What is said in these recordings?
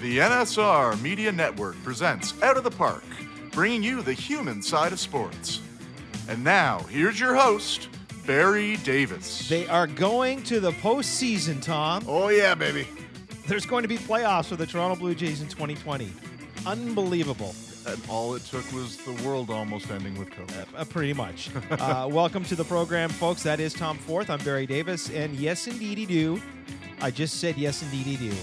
The NSR Media Network presents Out of the Park, bringing you the human side of sports. And now, here's your host, Barry Davis. They are going to the postseason, Tom. oh, yeah, baby. There's going to be playoffs for the Toronto Blue Jays in 2020. Unbelievable. And all it took was the world almost ending with COVID. Uh, pretty much. uh, welcome to the program, folks. That is Tom Forth. I'm Barry Davis. And yes, indeed indeedy do. I just said yes, indeed indeedy do.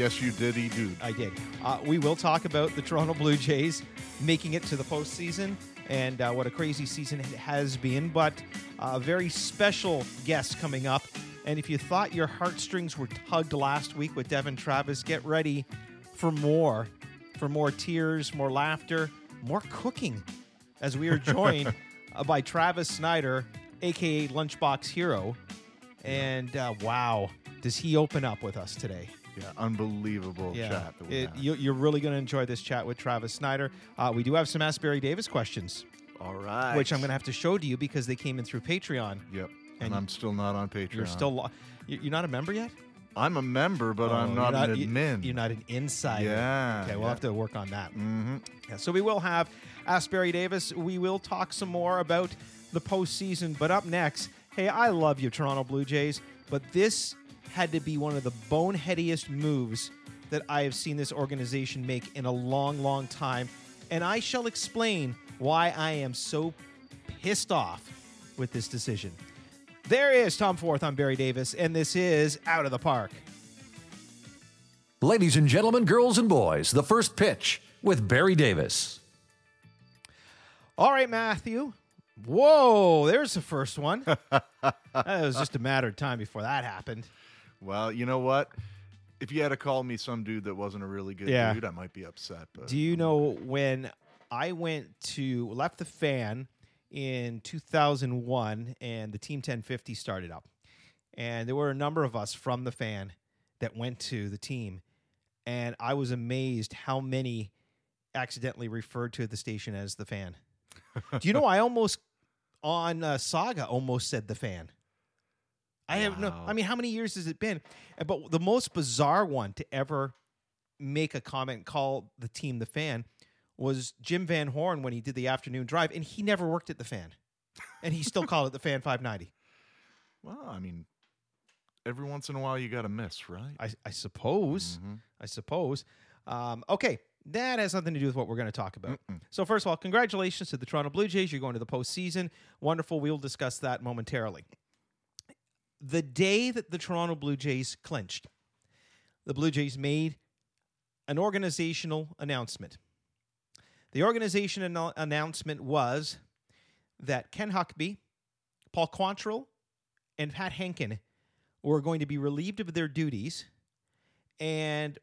Yes, you did, he dude. I did. Uh, we will talk about the Toronto Blue Jays making it to the postseason and uh, what a crazy season it has been. But uh, a very special guest coming up. And if you thought your heartstrings were tugged last week with Devon Travis, get ready for more, for more tears, more laughter, more cooking, as we are joined uh, by Travis Snider, aka Lunchbox Hero. And uh, wow, does he open up with us today? Yeah, unbelievable chat that we It- had. you, you're really going to enjoy this chat with Travis Snider. Uh, we do have some Ask Barry Davis questions, all right. which I'm going to have to show to you because they came in through Patreon. Yep. And And, I'm still not on Patreon. You're still lo- you- you're not a member yet. I'm a member, but Oh, I'm you're not, an admin. You're not an insider. Yeah, Okay, we'll yeah. have to work on that. mm-hmm. Yeah, so we will have Ask Barry Davis. We will talk some more about the postseason. But up next, hey, I love you, Toronto Blue Jays, but this had to be one of the boneheadiest moves that I have seen this organization make in a long, long time. And I shall explain why I am so pissed off with this decision. There is Tom Forth. I'm Barry Davis, and this is Out of the Park. Ladies and gentlemen, girls and boys, the first pitch with Barry Davis. All right, Matthew. Whoa, there's the first one. that was just a matter of time before that happened. Well, you know what? If you had to call me some dude that wasn't a really good Yeah. dude, I might be upset. But Do you know when I went to left the fan in 2001 and the Team 1050 started up? And there were a number of us from the fan that went to the team. And I was amazed how many accidentally referred to the station as the fan. Do you know I almost on uh, Saga almost said the fan. I have no. I mean, how many years has it been? Uh, But the most bizarre one to ever make a comment, call the team the fan, was Jim Van Horne when he did the afternoon drive, and he never worked at the fan, and he still called it the fan 590. well, I mean, every once in a while you got to miss, right? I, I suppose. Mhm. I suppose. Um, okay, that has nothing to do with what we're going to talk about. So, first of all, congratulations to the Toronto Blue Jays. You're going to the postseason. Wonderful. We'll discuss that momentarily. The day that the Toronto Blue Jays clinched, the Blue Jays made an organizational announcement. The organization anno- announcement was that Ken Huckaby, Paul Quantrill, and Pat Hentgen were going to be relieved of their duties and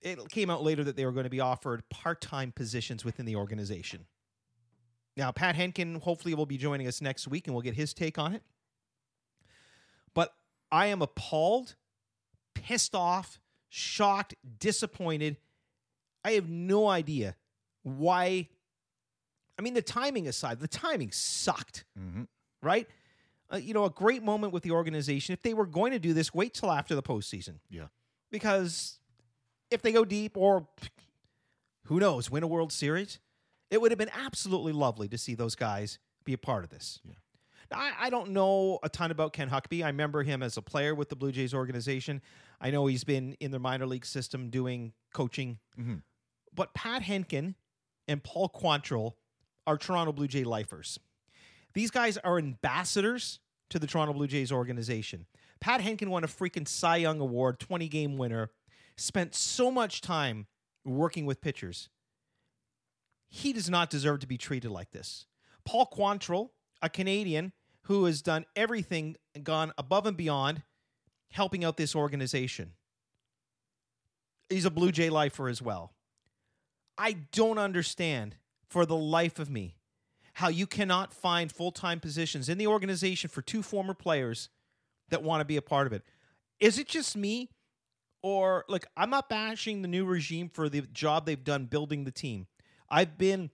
it came out later that they were going to be offered part-time positions within the organization. Now, Pat Hentgen hopefully will be joining us next week, and we'll get his take on it. But I am appalled, pissed off, shocked, disappointed. I have no idea why. I mean, the timing aside, the timing sucked Mhm. right? Uh, you know, a great moment with the organization. If they were going to do this, wait till after the postseason. Yeah. Because if they go deep or who knows, win a World Series, it would have been absolutely lovely to see those guys be a part of this. Yeah. I, I don't know a ton about Ken Huckaby. I remember him as a player with the Blue Jays organization. I know he's been in their minor league system doing coaching. Mhm. But Pat Hentgen and Paul Quantrill are Toronto Blue Jay lifers. These guys are ambassadors to the Toronto Blue Jays organization. Pat Hentgen won a freaking Cy Young Award, 20 game winner, spent so much time working with pitchers. He does not deserve to be treated like this. Paul Quantrill, a Canadian who has done everything, and gone above and beyond, helping out this organization. He's a Blue Jay lifer as well. I don't understand for the life of me how you cannot find full time positions in the organization for two former players that want to be a part of it. Is it just me? Or, like, I'm not bashing the new regime for the job they've done building the team. I've been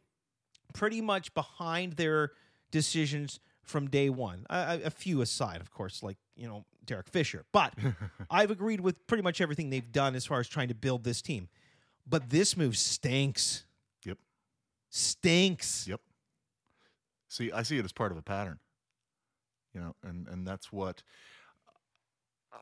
pretty much behind their decisions from day one. A, few aside, of course, like, you know, Derek Fisher. But I've agreed with pretty much everything they've done as far as trying to build this team. But this move stinks. Yep. Stinks. Yep. See, I see it as part of a pattern. You know, and and that's what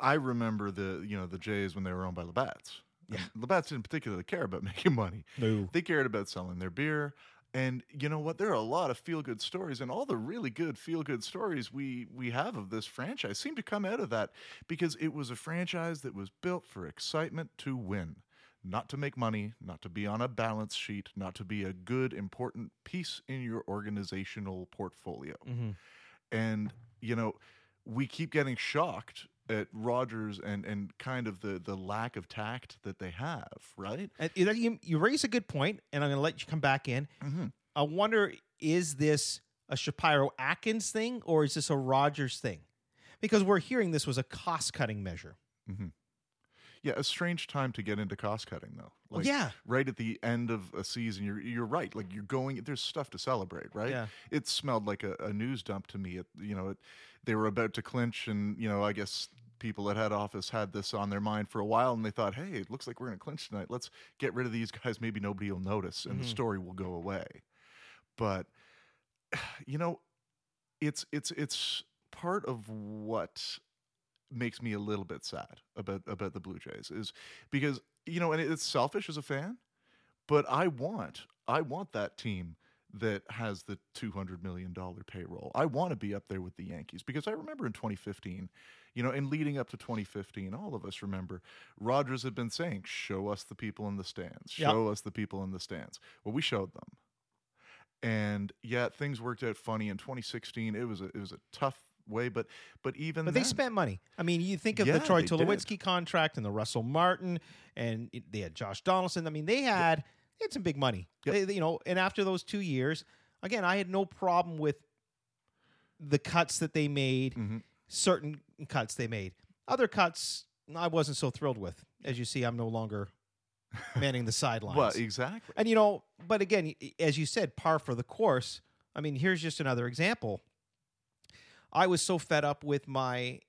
I remember the you know the Jays when they were owned by Labatt's. Yeah. And Labatt's didn't particularly care about making money. No. They cared about selling their beer. And you know what? There are a lot of feel good stories, and all the really good feel good stories we we have of this franchise seem to come out of that because it was a franchise that was built for excitement to win, not to make money, not to be on a balance sheet, not to be a good important piece in your organizational portfolio. hmm And you know, we keep getting shocked at Rogers and and kind of the the lack of tact that they have, right? And you, you, raise a good point, and I'm going to let you come back in. Mm-hmm. I wonder is this a Shapiro Atkins thing or is this a Rogers thing? Because we're hearing this was a cost cutting measure. Yeah, a strange time to get into cost cutting though. Well, yeah. right at the end of a season, you're you're right. Like you're going, there's stuff to celebrate, right? Yeah. It smelled like a, a news dump to me. It, you know, it, they were about to clinch, and you know, I guess people at head office had this on their mind for a while, and they thought, hey, it looks like we're going to clinch tonight. Let's get rid of these guys. Maybe nobody will notice, and the Mhm. story will go away. But you know, it's it's it's part of what makes me a little bit sad about about the Blue Jays is because you know, and it's selfish as a fan, but I want I want that team that has the two hundred million dollar payroll. I want to be up there with the Yankees because I remember in 2015, you know, and leading up to 2015, all of us remember Rogers had been saying, "Show us the people in the stands. Yep. Show us the people in the stands." Well, we showed them. And yeah, things worked out funny in 2016. It was a it was a tough way, but but even But they spent money. I mean, you think of Yeah, the Troy did. Tulowitzki contract and the Russell Martin, and eh, they had Josh Donaldson. I mean, they had they had some big money. Yep. They- you know, and after those two years, again, I had no problem with the cuts that they made. Mhm. Certain cuts they made. Other cuts I wasn't so thrilled with. As you see, I'm no longer manning the sidelines. Well, exactly. And you know, but again, as you said, par for the course. I mean, here's just another example. I was so fed up with my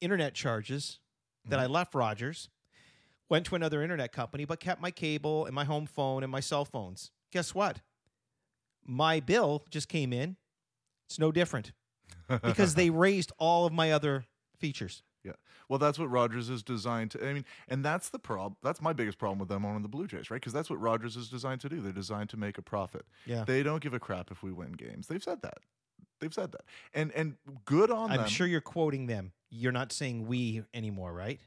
internet charges that I left Rogers, went to another internet company, but kept my cable and my home phone and my cell phones. Guess what? My bill just came in. It's no different because they raised all of my other features. Yeah. Well, that's what Rogers is designed to. I mean, and that's the problem. That's my biggest problem with them owning the Blue Jays, right? Because that's what Rogers is designed to do. They're designed to make a profit. Yeah. They don't give a crap if we win games. They've said that. They've said that. And and good on I'm them. sure you're quoting them. You're not saying we anymore, right?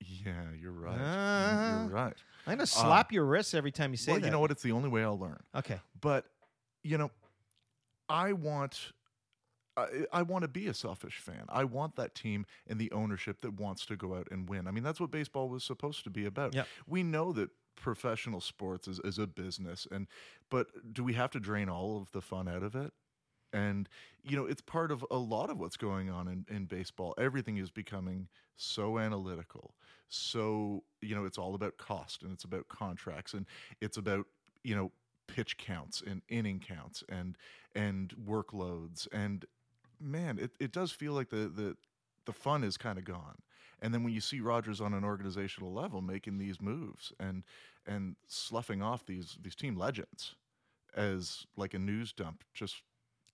Yeah, you're right. Ah. you're right. I'm gonna slap your wrists every time you say well, that. you know what? It's the only way I'll learn. Okay. But you know, I want. I, I want to be a selfish fan. I want that team and the ownership that wants to go out and win. I mean, that's what baseball was supposed to be about. Yep. We know that professional sports is, is a business, and but do we have to drain all of the fun out of it? And you know, it's part of a lot of what's going on in, in baseball. Everything is becoming so analytical. So you know, it's all about cost and it's about contracts and it's about you know pitch counts and inning counts and and workloads. And man it, it does feel like the the the fun is kind of gone. And then when you see Rogers on an organizational level making these moves and and sloughing off these these team legends as like a news dump just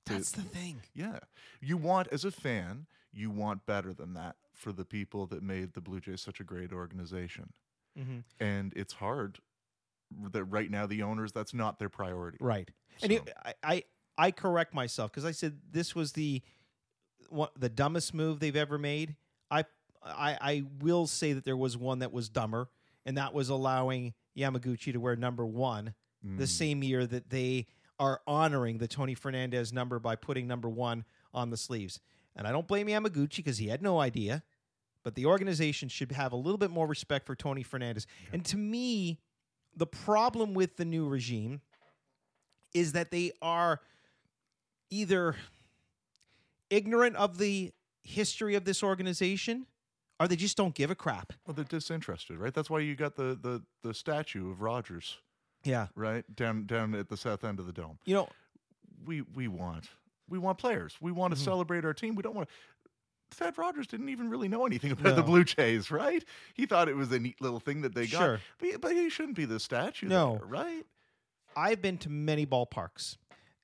to- That's the thing. yeah. You want as a fan you want better than that for the people that made the Blue Jays such a great organization hmm and it's hard that right now the owners that's not their priority Right. And you, So- I, I I correct myself because I said this was the one, the dumbest move they've ever made. I, I I will say that there was one that was dumber, and that was allowing Yamaguchi to wear number one the same year that they are honoring the Tony Fernandez number by putting number one on the sleeves. And I don't blame Yamaguchi because he had no idea. But the organization should have a little bit more respect for Tony Fernandez. And to me, the problem with the new regime is that they are either ignorant of the history of this organization or they just don't give a crap. well they're disinterested right that's why you got the the the statue of Rogers Yeah. right down down at the south end of the dome You know, we we want we want players we want to Mhm. celebrate our team we don't want to Ted Rogers didn't even really know anything about the Blue Jays, right? He thought it was a neat little thing that they got. Sure. But, he- but he shouldn't be the statue No. there, right? I've been to many ballparks.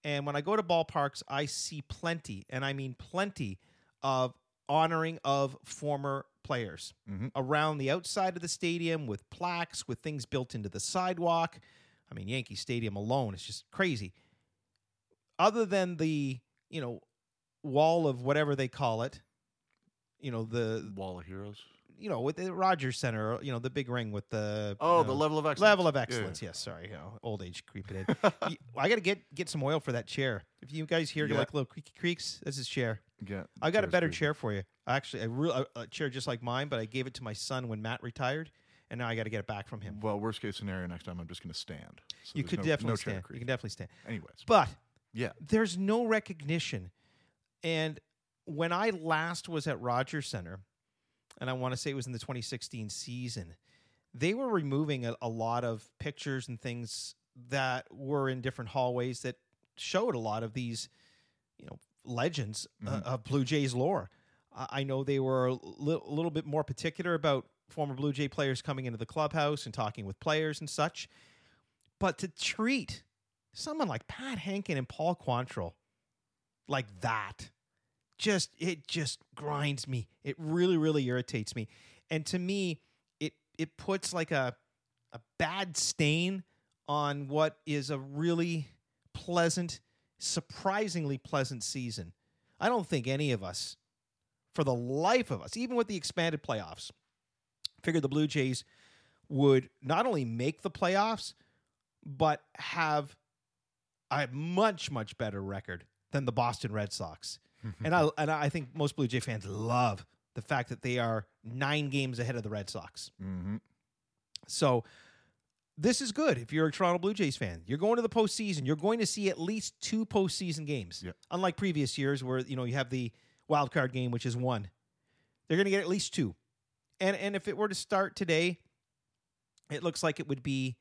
And when I go to ballparks, I see plenty, and I mean plenty, of honoring of former players Mhm. around the outside of the stadium with plaques, with things built into the sidewalk. I mean, Yankee Stadium alone is just crazy. Other than the, you know, wall of whatever they call it, you know, the, Wall of Heroes. you know, with the Rogers Center, you know, the big ring with the Oh, uh, the level of excellence. level of excellence. Yes, sorry, you know, old age creeping in. Y- I got to get get some oil for that chair. If you guys hear Yeah. like little creaky creaks, that's his chair. Yeah, I got a better chair for you. Actually, a real a, a chair just like mine, but I gave it to my son when Matt retired, and now I got to get it back from him. Well, worst case scenario, next time I'm just going to stand. So you there's could no- definitely no chair stand. creep. You can definitely stand. Anyways, But yeah, there's no recognition. And when I last was at Rogers Center, and I want to say it was in the 2016 season, they were removing a, a lot of pictures and things that were in different hallways that showed a lot of these, you know, legends uh, Mhm. of Blue Jays lore. I I know they were a li- a little bit more particular about former Blue Jay players coming into the clubhouse and talking with players and such. But to treat someone like Pat Hentgen and Paul Quantrill like that, just it just grinds me. It really, really irritates me. And to me, it it puts like a a bad stain on what is a really pleasant, surprisingly pleasant season. I don't think any of us, for the life of us, even with the expanded playoffs, figured the Blue Jays would not only make the playoffs, but have a much, much better record than the Boston Red Sox. and I and I think most Blue Jay fans love the fact that they are nine games ahead of the Red Sox. hmm So this is good if you're a Toronto Blue Jays fan. You're going to the postseason. You're going to see at least two postseason games. Yep. Unlike previous years where you know you have the wild card game, which is one. They're going to get at least two. And and if it were to start today, it looks like it would be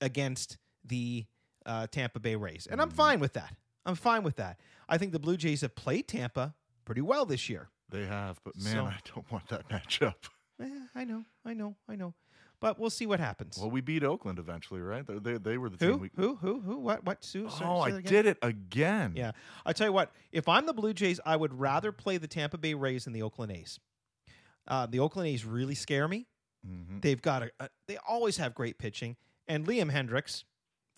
against the uh, Tampa Bay Rays, and I'm Mhm. fine with that. I'm fine with that. I think the Blue Jays have played Tampa pretty well this year. they have, but man, So- I don't want that matchup. Eh, I know, I know, I know, but we'll see what happens. Well, we beat Oakland eventually, right? They, they, they were the who, team. We, who, who, who? What? What? Sue? Oh, say I did it again. Yeah, I tell you what. If I'm the Blue Jays, I would rather play the Tampa Bay Rays than the Oakland A's. Uh, the Oakland A's really scare me. hmm They've got a, a. They always have great pitching, and Liam Hendriks,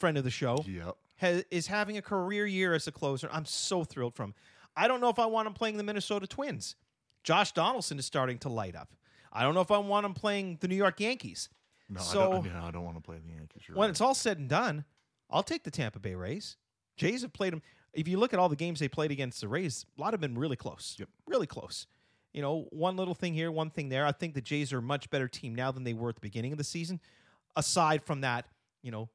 friend of the show, Yep. has, is having a career year as a closer. I'm so thrilled for him. I don't know if I want him playing the Minnesota Twins. Josh Donaldson is starting to light up. I don't know if I want him playing the New York Yankees. No, I don't, yeah, I don't want to play the Yankees. When right. it's all said and done, I'll take the Tampa Bay Rays. Jays have played them. If you look at all the games they played against the Rays, a lot have been really close. Yep. Really close. You know, one little thing here, one thing there. I think the Jays are a much better team now than they were at the beginning of the season. Aside from that, you know,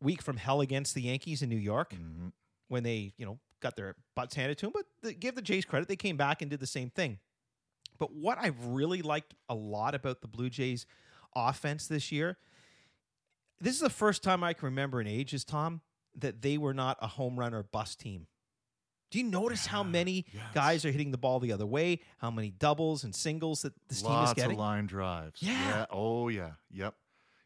week from hell against the Yankees in New York Mhm. when they, you know, got their butts handed to them. But the, give the Jays credit, they came back and did the same thing. But what I've really liked a lot about the Blue Jays offense this year, this is the first time I can remember in ages, Tom, that they were not a home run or bust team. Do you notice how many yes. guys are hitting the ball the other way? How many doubles and singles that this team is getting? Lots of line drives. Yeah. Oh yeah. Yep.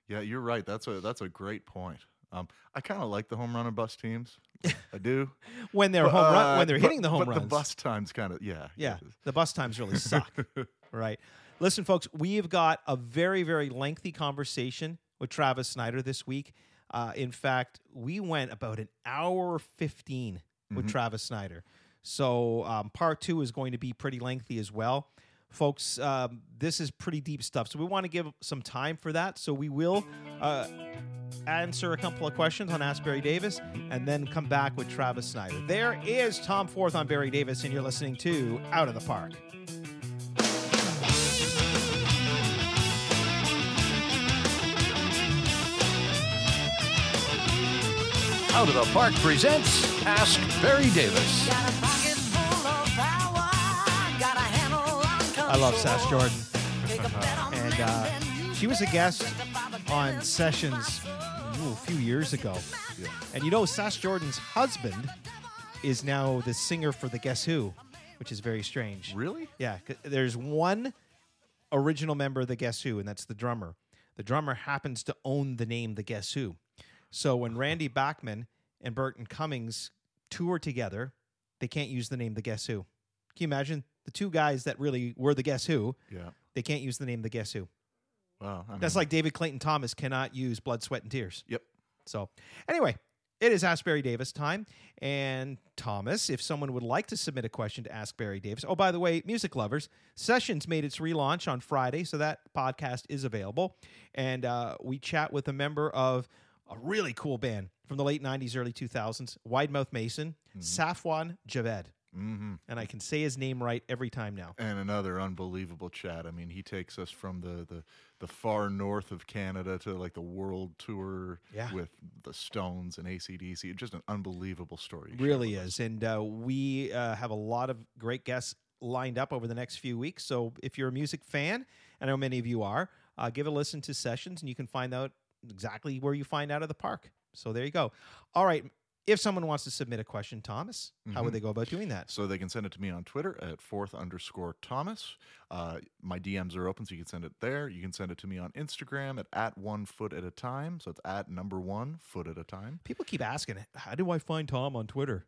Yeah, you're right. That's a that's a great point. Um, I kind of like the home run and bust teams. I do. when they're But, home run, uh, when they're hitting the home but runs. The bust times kind of yeah. Yeah, the bus times really suck. right. Listen, folks, we have got a very, very lengthy conversation with Travis Snider this week. Uh, in fact, we went about an hour 15 with Mhm. Travis Snider. So um, part two is going to be pretty lengthy as well. Folks, um, this is pretty deep stuff. So we want to give some time for that. So we will uh, answer a couple of questions on Ask Barry Davis and then come back with Travis Snider. There is Tom Forth on Barry Davis, and you're listening to Out of the Park. Out of the Park presents Ask Barry Davis. I love Sass Jordan. and uh, she was a guest on Sessions ooh, a few years ago. And you know, Sass Jordan's husband is now the singer for the Guess Who. which is very strange. Really? Yeah, there's one original member of the Guess Who, and that's the drummer. The drummer happens to own the name The Guess Who. So when Randy Bachman and Burton Cummings tour together, they can't use the name The Guess Who. Can you imagine the two guys that really were the Guess Who? Yeah. They can't use the name The Guess Who. Wow. I That's like David Clayton Thomas cannot use Blood, Sweat, and Tears. Yep. So, anyway, it is Ask Barry Davis time. And Thomas, if someone would like to submit a question to Ask Barry Davis, oh, by the way, music lovers, Sessions made its relaunch on Friday, so that podcast is available. And uh, we chat with a member of a really cool band from the late 90s, early 2000s, Wide Mouth Mason, Safwan Javed. Mm-hmm. And I can say his name right every time now. And another unbelievable chat. I mean, he takes us from the, the, the far north of Canada to like the world tour Yeah. with the Stones and ACDC. Just an unbelievable story. really with us. is and uh, we uh, have a lot of great guests lined up over the next few weeks so if you're a music fan i know many of you are uh, give a listen to sessions and you can find out exactly where you find out of the park so there you go all right if someone wants to submit a question thomas how would Mhm. they go about doing that So they can send it to me on Twitter at fourth underscore Thomas. Uh, my DMs are open, so you can send it there. You can send it to me on Instagram at at one foot at a time. So it's at number one foot at a time. people keep asking how do i find tom on twitter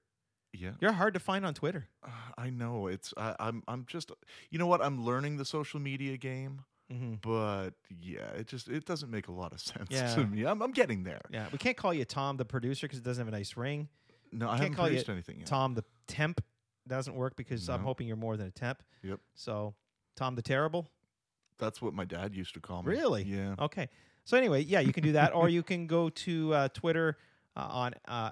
Yeah, you're hard to find on twitter uh, I know. It's I, I'm I'm just you know what I'm learning the social media game, mm-hmm. but yeah, it just it doesn't make a lot of sense Yeah. to me. I'm I'm getting there. yeah we can't call you tom the producer because it doesn't have a nice ring No, I Can't haven't call you produced anything yet. tom the temp doesn't work because i'm hoping you're more than a temp Yep, so tom the terrible that's what my dad used to call me. Really? Yeah. Okay. So anyway, yeah, you can do that, or you can go to uh, Twitter uh, on uh,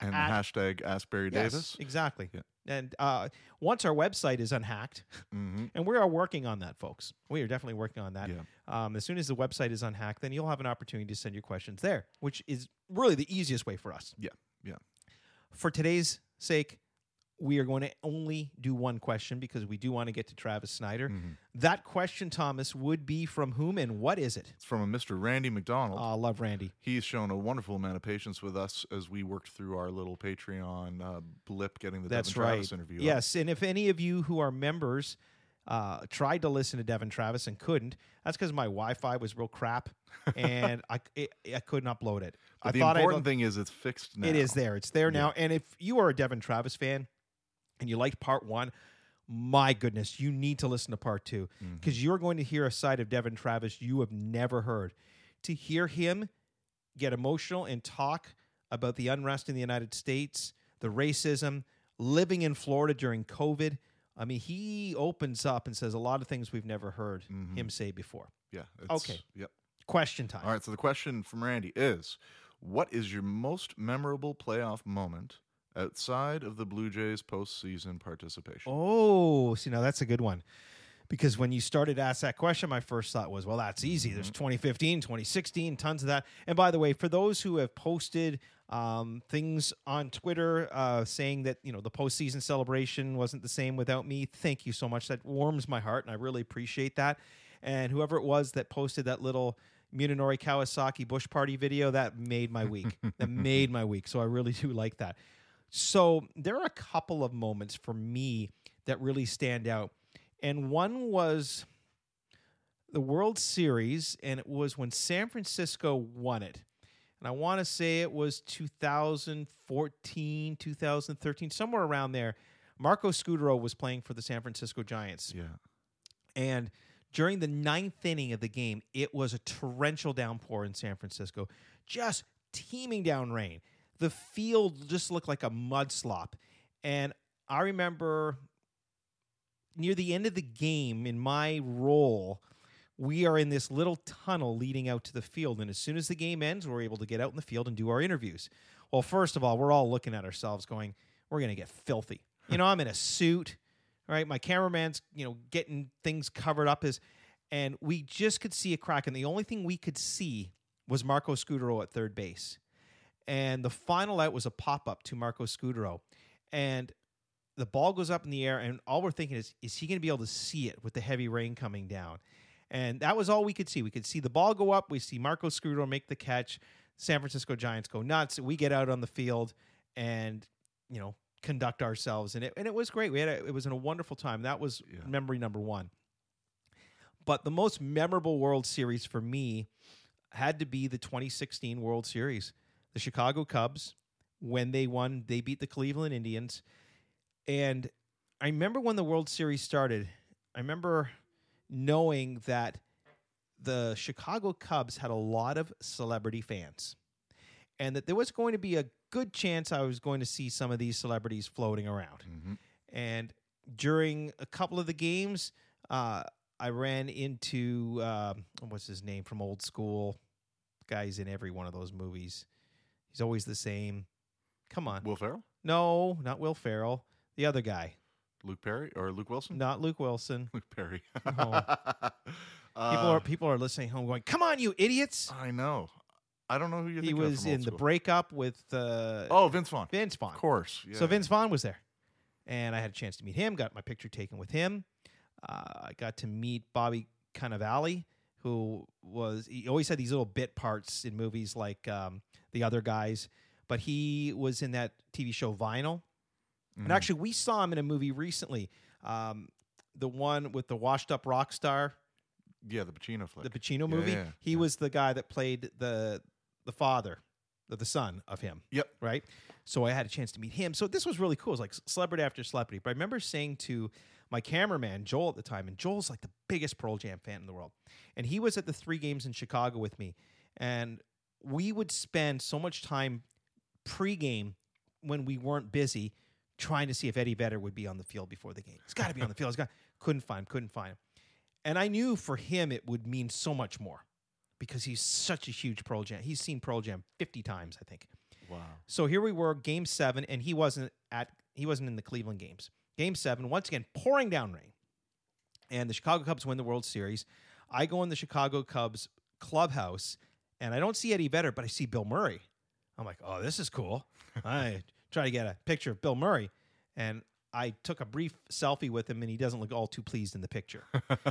And At- hashtag Ask Barry yes, Davis. exactly. Yeah. And uh, once our website is unhacked, Mm-hmm. and we are working on that, folks. We are definitely working on that. Yeah. Um, as soon as the website is unhacked, then you'll have an opportunity to send your questions there, which is really the easiest way for us. Yeah, yeah. For today's sake, we are going to only do one question because we do want to get to Travis Snider. Mhm. That question, Thomas, would be from whom and what is it? It's from a Mr. Randy McDonald. Oh, love Randy. He's shown a wonderful amount of patience with us as we worked through our little Patreon uh, blip, getting the That's Devon right. Travis interview. up. Yes, and if any of you who are members uh, tried to listen to Devon Travis and couldn't, that's because my Wi-Fi was real crap, and I it, I couldn't upload it. But I the important I'd, thing is it's fixed now. it is there. It's there Yeah. now. And if you are a Devon Travis fan and you liked part one, my goodness, you need to listen to part two because you're going to hear a side of Devon Travis you have never heard. To hear him get emotional and talk about the unrest in the United States, the racism, living in Florida during COVID. I mean, he opens up and says a lot of things we've never heard Mhm. him say before. Yeah. it's- Okay. Yep. Question time. All right. So the question from Randy is What is your most memorable playoff moment outside of the Blue Jays postseason participation? Oh, see, now that's a good one. Because when you started to ask that question, my first thought was, well, that's easy. There's 2015, 2016, tons of that. And by the way, for those who have posted um, things on Twitter uh, saying that, you know, the postseason celebration wasn't the same without me, thank you so much. That warms my heart, and I really appreciate that. And whoever it was that posted that little Munenori Kawasaki Bush Party video, that made my week. that made my week. So I really do like that. So there are a couple of moments for me that really stand out. And one was the World Series, and it was when San Francisco won it. And I want to say it was 2014, 2013, somewhere around there. Marco Scutaro was playing for the San Francisco Giants. Yeah. And during the ninth inning of the game, it was a torrential downpour in San Francisco, just teeming down rain. The field just looked like a mud slop. And I remember near the end of the game, in my role, we are in this little tunnel leading out to the field. And as soon as the game ends, we're able to get out in the field and do our interviews. Well, first of all, we're all looking at ourselves going, we're going to get filthy. You know, I'm in a suit right? My cameraman's, you know, getting things covered up as and we just could see a crack. And the only thing we could see was Marco Scutaro at third base. And the final out was a pop-up to Marco Scutaro. And the ball goes up in the air, and all we're thinking is, is he going to be able to see it with the heavy rain coming down? And that was all we could see. We could see the ball go up. We see Marco Scutaro make the catch. San Francisco Giants go nuts. We get out on the field, and you know, conduct ourselves, and it and it was great. We had a, it was in a wonderful time. That was Yeah. memory number one. But the most memorable World Series for me had to be the 2016 World Series. The Chicago Cubs, when they won, they beat the Cleveland Indians. And I remember when the World Series started, I remember knowing that the Chicago Cubs had a lot of celebrity fans and that there was going to be a good chance I was going to see some of these celebrities floating around. Mhm. And during a couple of the games, uh, I ran into um what's his name from Old School. Guy's in every one of those movies. He's always the same. Come on, Will Ferrell, no, not Will Ferrell. The other guy, Luke Perry, or Luke Wilson? not Luke Wilson. Luke Perry. No. People are people are listening home going, "Come on, you idiots!" I know. I don't know who you He was in the breakup with uh, Oh, Vince Vaughn. Vince Vaughn. Of course. Yeah. So Vince Vaughn was there, and I had a chance to meet him. Got my picture taken with him. Uh, I got to meet Bobby Cannavale, who was he always had these little bit parts in movies like um, the other guys, but he was in that TV show Vinyl. And Mhm. actually, we saw him in a movie recently, um, the one with the washed-up rock star, yeah, the Pacino flick. the Pacino Yeah, movie. yeah, he yeah. was the guy that played the the father, the, the son of him Yep. right? So I had a chance to meet him. So this was really cool. It was like celebrity after celebrity. But I remember saying to my cameraman, Joel, at the time, and Joel's like the biggest Pearl Jam fan in the world. And he was at the three games in Chicago with me. And we would spend so much time pregame when we weren't busy trying to see if Eddie Vedder would be on the field before the game. He's got to be on the field. He's got couldn't find him, couldn't find him. And I knew for him it would mean so much more because he's such a huge Pearl Jam. He's seen Pearl Jam 50 times, I think. Wow. So here we were, game seven, and he wasn't at he wasn't in the Cleveland games. Game seven, once again, pouring down rain. And the Chicago Cubs win the World Series. I go in the Chicago Cubs clubhouse and I don't see Eddie Vedder, but I see Bill Murray. I'm like, oh, this is cool. I try to get a picture of Bill Murray. And I took a brief selfie with him and he doesn't look all too pleased in the picture.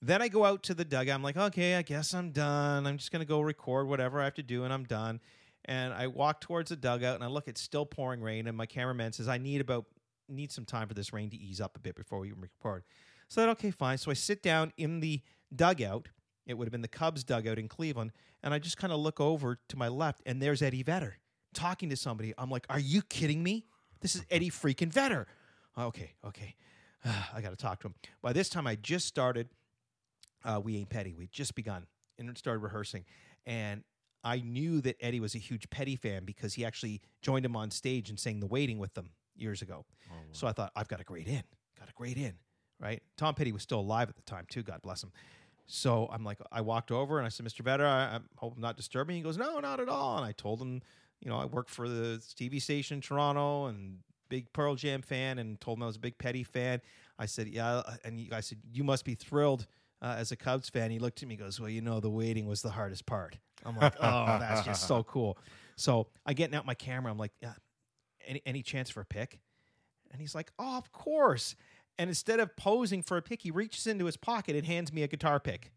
Then I go out to the dugout. I'm like, okay, I guess I'm done. I'm just going to go record whatever I have to do, and I'm done. And I walk towards the dugout, and I look. It's still pouring rain, and my cameraman says, I need about need some time for this rain to ease up a bit before we even record. So that okay, fine. So I sit down in the dugout. It would have been the Cubs dugout in Cleveland, and I just kind of look over to my left, and there's Eddie Vedder talking to somebody. I'm like, are you kidding me? This is Eddie freaking Vedder. Okay, okay. I got to talk to him. By this time, I just started uh, We Ain't Petty. We'd just begun and started rehearsing. And I knew that Eddie was a huge Petty fan because he actually joined him on stage and sang The Waiting with them years ago. So I thought, I've got a great in. Got a great in, right? Tom Petty was still alive at the time, too. God bless him. So I'm like, I walked over and I said, Mr. Vedder, I, I hope I'm not disturbing. He goes, No, not at all. And I told him, you know, I work for the TV station in Toronto and big Pearl Jam fan and told him I was a big Petty fan. I said, Yeah. And I said, You must be thrilled uh, as a Cubs fan. He looked at me and goes, Well, you know, the waiting was the hardest part. I'm like, Oh, that's just so cool. So I getting out my camera. I'm like, Yeah, any, any chance for a pick? And he's like, Oh, of course. And instead of posing for a pick, he reaches into his pocket and hands me a guitar pick,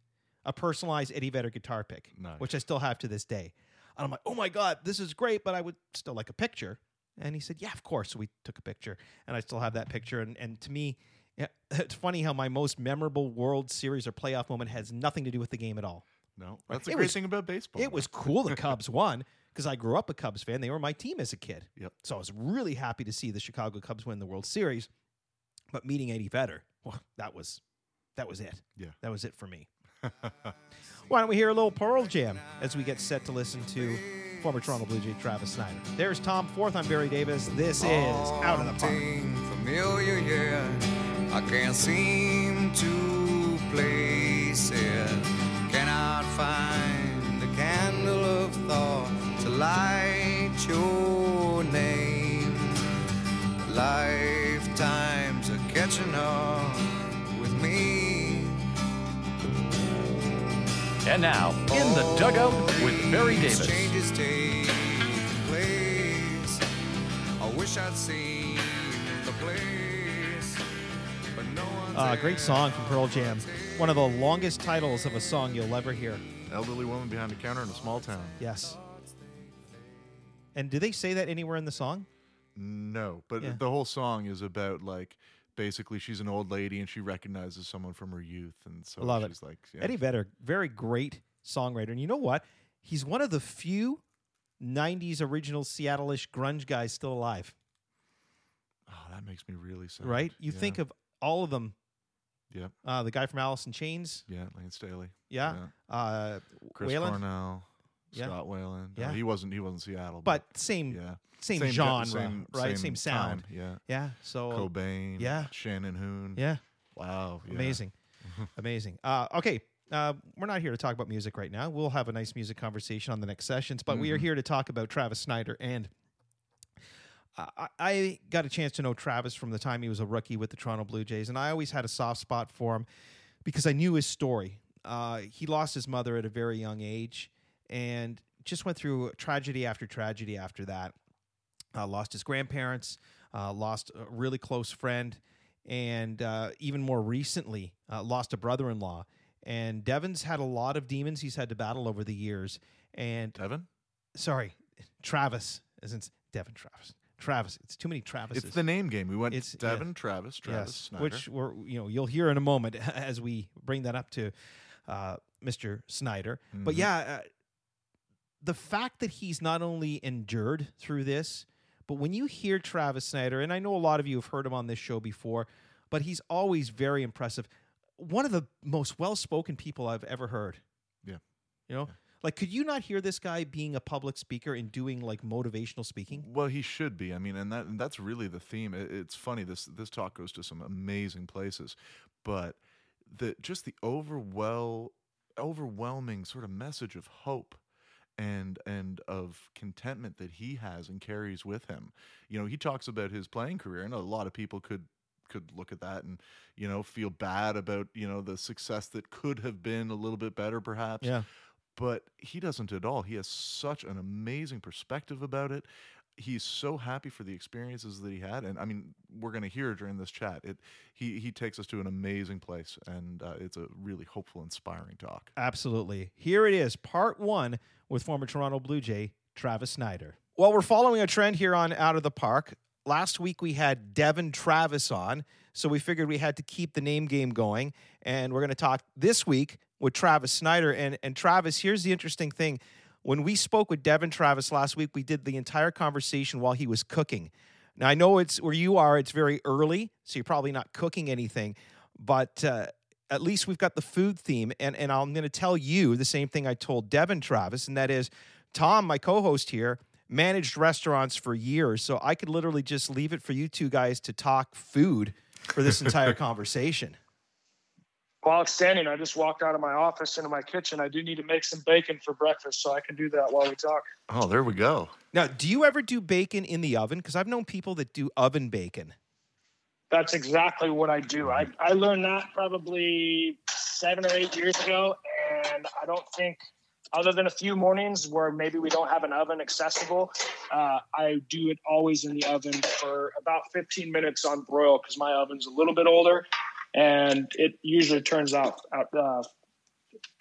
a personalized Eddie Vedder guitar pick, Nice. which I still have to this day. And I'm like, oh my God, this is great, but I would still like a picture. And he said, yeah, of course. So we took a picture, and I still have that picture. And, and to me, it's funny how my most memorable World Series or playoff moment has nothing to do with the game at all. No, that's the great was- thing about baseball. It was cool the Cubs won because I grew up a Cubs fan. They were my team as a kid. Yep. So I was really happy to see the Chicago Cubs win the World Series. But meeting Eddie Vedder, well, that was that was it. Yeah. That was it for me. Why don't we hear a little Pearl Jam as we get set to listen to former Toronto Blue Jay Travis Snider. There's Tom Forth. I'm Barry Davis. This is Out of the Park. Something familiar, yeah. I can't seem to place it. Cannot find a candle of thought to light your name. Lifetimes are catching up with me. And now, in the dugout with Barry Davis. Changes take place. I wish I'd seen the place, but no one's Uh, great song from Pearl Jam. One of the longest titles of a song you'll ever hear. Elderly woman behind the counter in a small town. Yes. And do they say that anywhere in the song? No, but Yeah. the whole song is about like basically she's an old lady and she recognizes someone from her youth, and so Love it. she's like yeah, Eddie Vedder, very great songwriter. And you know what? He's one of the few 90s original Seattle-ish grunge guys still alive, Oh, that makes me really sad. right? You Yeah. think of all of them. Yep. Uh, the guy from Alice in Chains, yeah, Layne Staley, yeah. Uh, Chris Weiland, Cornell, Yeah. Scott Weiland. Yeah. No, he wasn't. He wasn't Seattle, but same, yeah, same, ge- genre, same- right? Same, sound. time, Yeah, Yeah. So Cobain. yeah. Shannon Hoon. yeah, Wow. yeah. amazing, amazing. Uh, okay. Uh, we're not here to talk about music right now. We'll have a nice music conversation on the next sessions, but we are Mhm. here to talk about Travis Snider. And I, I got a chance to know Travis from the time he was a rookie with the Toronto Blue Jays, and I always had a soft spot for him because I knew his story. Uh, he lost his mother at a very young age and just went through tragedy after tragedy after that. Uh, lost his grandparents, uh, lost a really close friend, and uh, even more recently, uh, lost a brother in law. And Devon's had a lot of demons he's had to battle over the years. And Devon. sorry, Travis, isn't Devon Travis? Travis. It's too many Travises. It's the name game. We went It's- yeah. Devon, Travis, Travis, yes, Snider. which we're you know you'll hear in a moment as we bring that up to uh, Mr. Snider. But Mhm. yeah, uh, the fact that he's not only endured through this, but when you hear Travis Snider, and I know a lot of you have heard him on this show before, but he's always very impressive. One of the most well-spoken people I've ever heard. Yeah. you know. Like, could you not hear this guy being a public speaker and doing like motivational speaking? Well, he should be. I mean, and that and that's really the theme. It, it's funny this this talk goes to some amazing places, but the just the overwhel overwhelming sort of message of hope and and of contentment that he has and carries with him. You know, he talks about his playing career, and a lot of people could could look at that and you know feel bad about you know the success that could have been a little bit better perhaps Yeah. but he doesn't at all. He has such an amazing perspective about it. He's so happy for the experiences that he had, and I mean, we're going to hear during this chat. It he he takes us to an amazing place, and uh, it's a really hopeful, inspiring talk. Absolutely. Here it is, part one with former Toronto Blue Jay Travis Snider. Well, we're following a trend here on Out of the Park. Last week we had Devon Travis on, so we figured we had to keep the name game going. And we're going to talk this week with Travis Snider. And, and Travis, here's the interesting thing. When we spoke with Devon Travis last week, we did the entire conversation while he was cooking. Now, I know it's where you are, it's very early, so you're probably not cooking anything, but uh, at least we've got the food theme. And, and I'm going to tell you the same thing I told Devon Travis, and that is Tom, my co host here, managed restaurants for years. So I could literally just leave it for you two guys to talk food for this entire conversation. Well, outstanding. I just walked out of my office into my kitchen. I do need to make some bacon for breakfast, so I can do that while we talk. Oh, there we go. Now, do you ever do bacon in the oven? Because I've known people that do oven bacon. That's exactly what I do. I, I learned that probably seven or eight years ago, and I don't think, other than a few mornings where maybe we don't have an oven accessible, uh, I do it always in the oven for about 15 minutes on broil because my oven's a little bit older, and it usually turns out, out uh,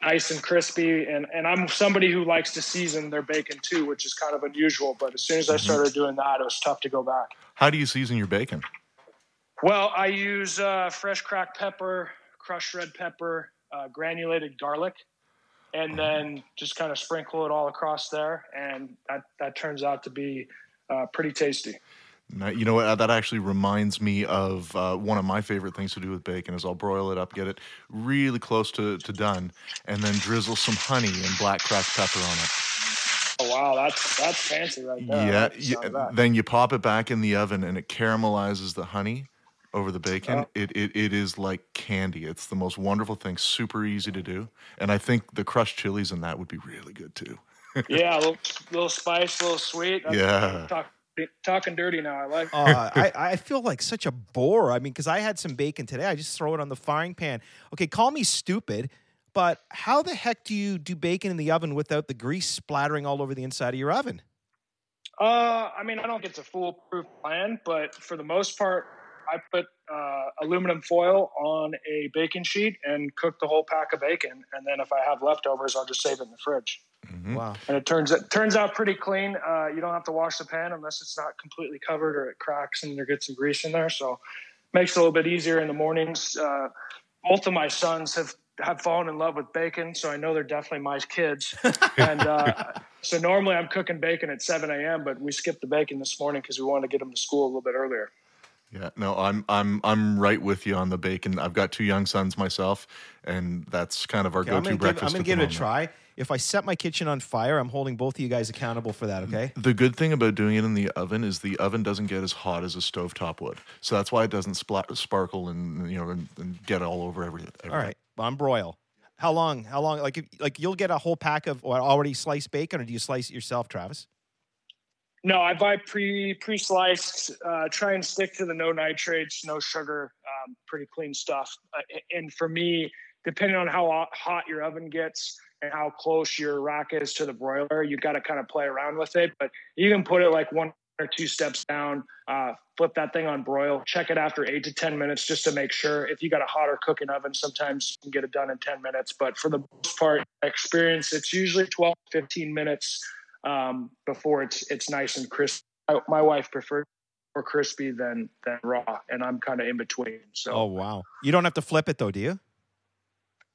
nice and crispy. And, and I'm somebody who likes to season their bacon too, which is kind of unusual. But as soon as I started doing that, it was tough to go back. How do you season your bacon? Well, I use uh, fresh cracked pepper, crushed red pepper, uh, granulated garlic, and then just kind of sprinkle it all across there, and that that turns out to be uh, pretty tasty. Now, You know what? That actually reminds me of uh, one of my favorite things to do with bacon is I'll broil it up, get it really close to, to done, and then drizzle some honey and black cracked pepper on it. Oh wow, that's that's fancy right there. Yeah, like the sound of yeah. Then you pop it back in the oven and it caramelizes the honey over the bacon. Oh. It, it it is like candy. It's the most wonderful thing. Super easy to do, and I think the crushed chilies in that would be really good too. yeah, a little, little spice, a little sweet. That's- Yeah. Talk, talking dirty now. I like. uh, I, I feel like such a bore. I mean, because I had some bacon today. I just throw it on the frying pan. Okay, call me stupid, but how the heck do you do bacon in the oven without the grease splattering all over the inside of your oven? Uh, I mean, I don't get a foolproof plan, but for the most part, I put uh, aluminum foil on a bacon sheet and cook the whole pack of bacon. And then if I have leftovers, I'll just save it in the fridge. Mhm. Wow. and it turns it turns out pretty clean. Uh, you don't have to wash the pan unless it's not completely covered or it cracks and there gets some grease in there. So makes it a little bit easier in the mornings. Uh, both of my sons have have fallen in love with bacon, so I know they're definitely my kids. and uh, so normally I'm cooking bacon at 7 a.m., but we skipped the bacon this morning because we wanted to get them to school a little bit earlier. Yeah, no, I'm I'm I'm right with you on the bacon. I've got two young sons myself, and that's kind of our Okay, I'm go-to give, breakfast. I'm gonna give it a try. If I set my kitchen on fire, I'm holding both of you guys accountable for that. Okay. The good thing about doing it in the oven is the oven doesn't get as hot as a stovetop would, so that's why it doesn't splat, sparkle and you know and, and get all over everything. All right. I'm broil. How long? How long? Like, if, like you'll get a whole pack of already sliced bacon, or do you slice it yourself, Travis? No, I buy pre pre sliced. Uh, try and stick to the no nitrates, no sugar, um, pretty clean stuff. Uh, and for me, depending on how hot- your oven gets and how close your rack is to the broiler, you got to kind of play around with it. But you can put it like one or two steps down, uh, flip that thing on broil, check it after eight to ten minutes just to make sure. If you got a hotter cooking oven, sometimes you can get it done in ten minutes. But for the most part, experience it's usually 12, 15 minutes um, before it's it's nice and crisp. I, my wife prefers more crispy than than raw, and I'm kind of in between. So Oh wow. You don't have to flip it though, do you?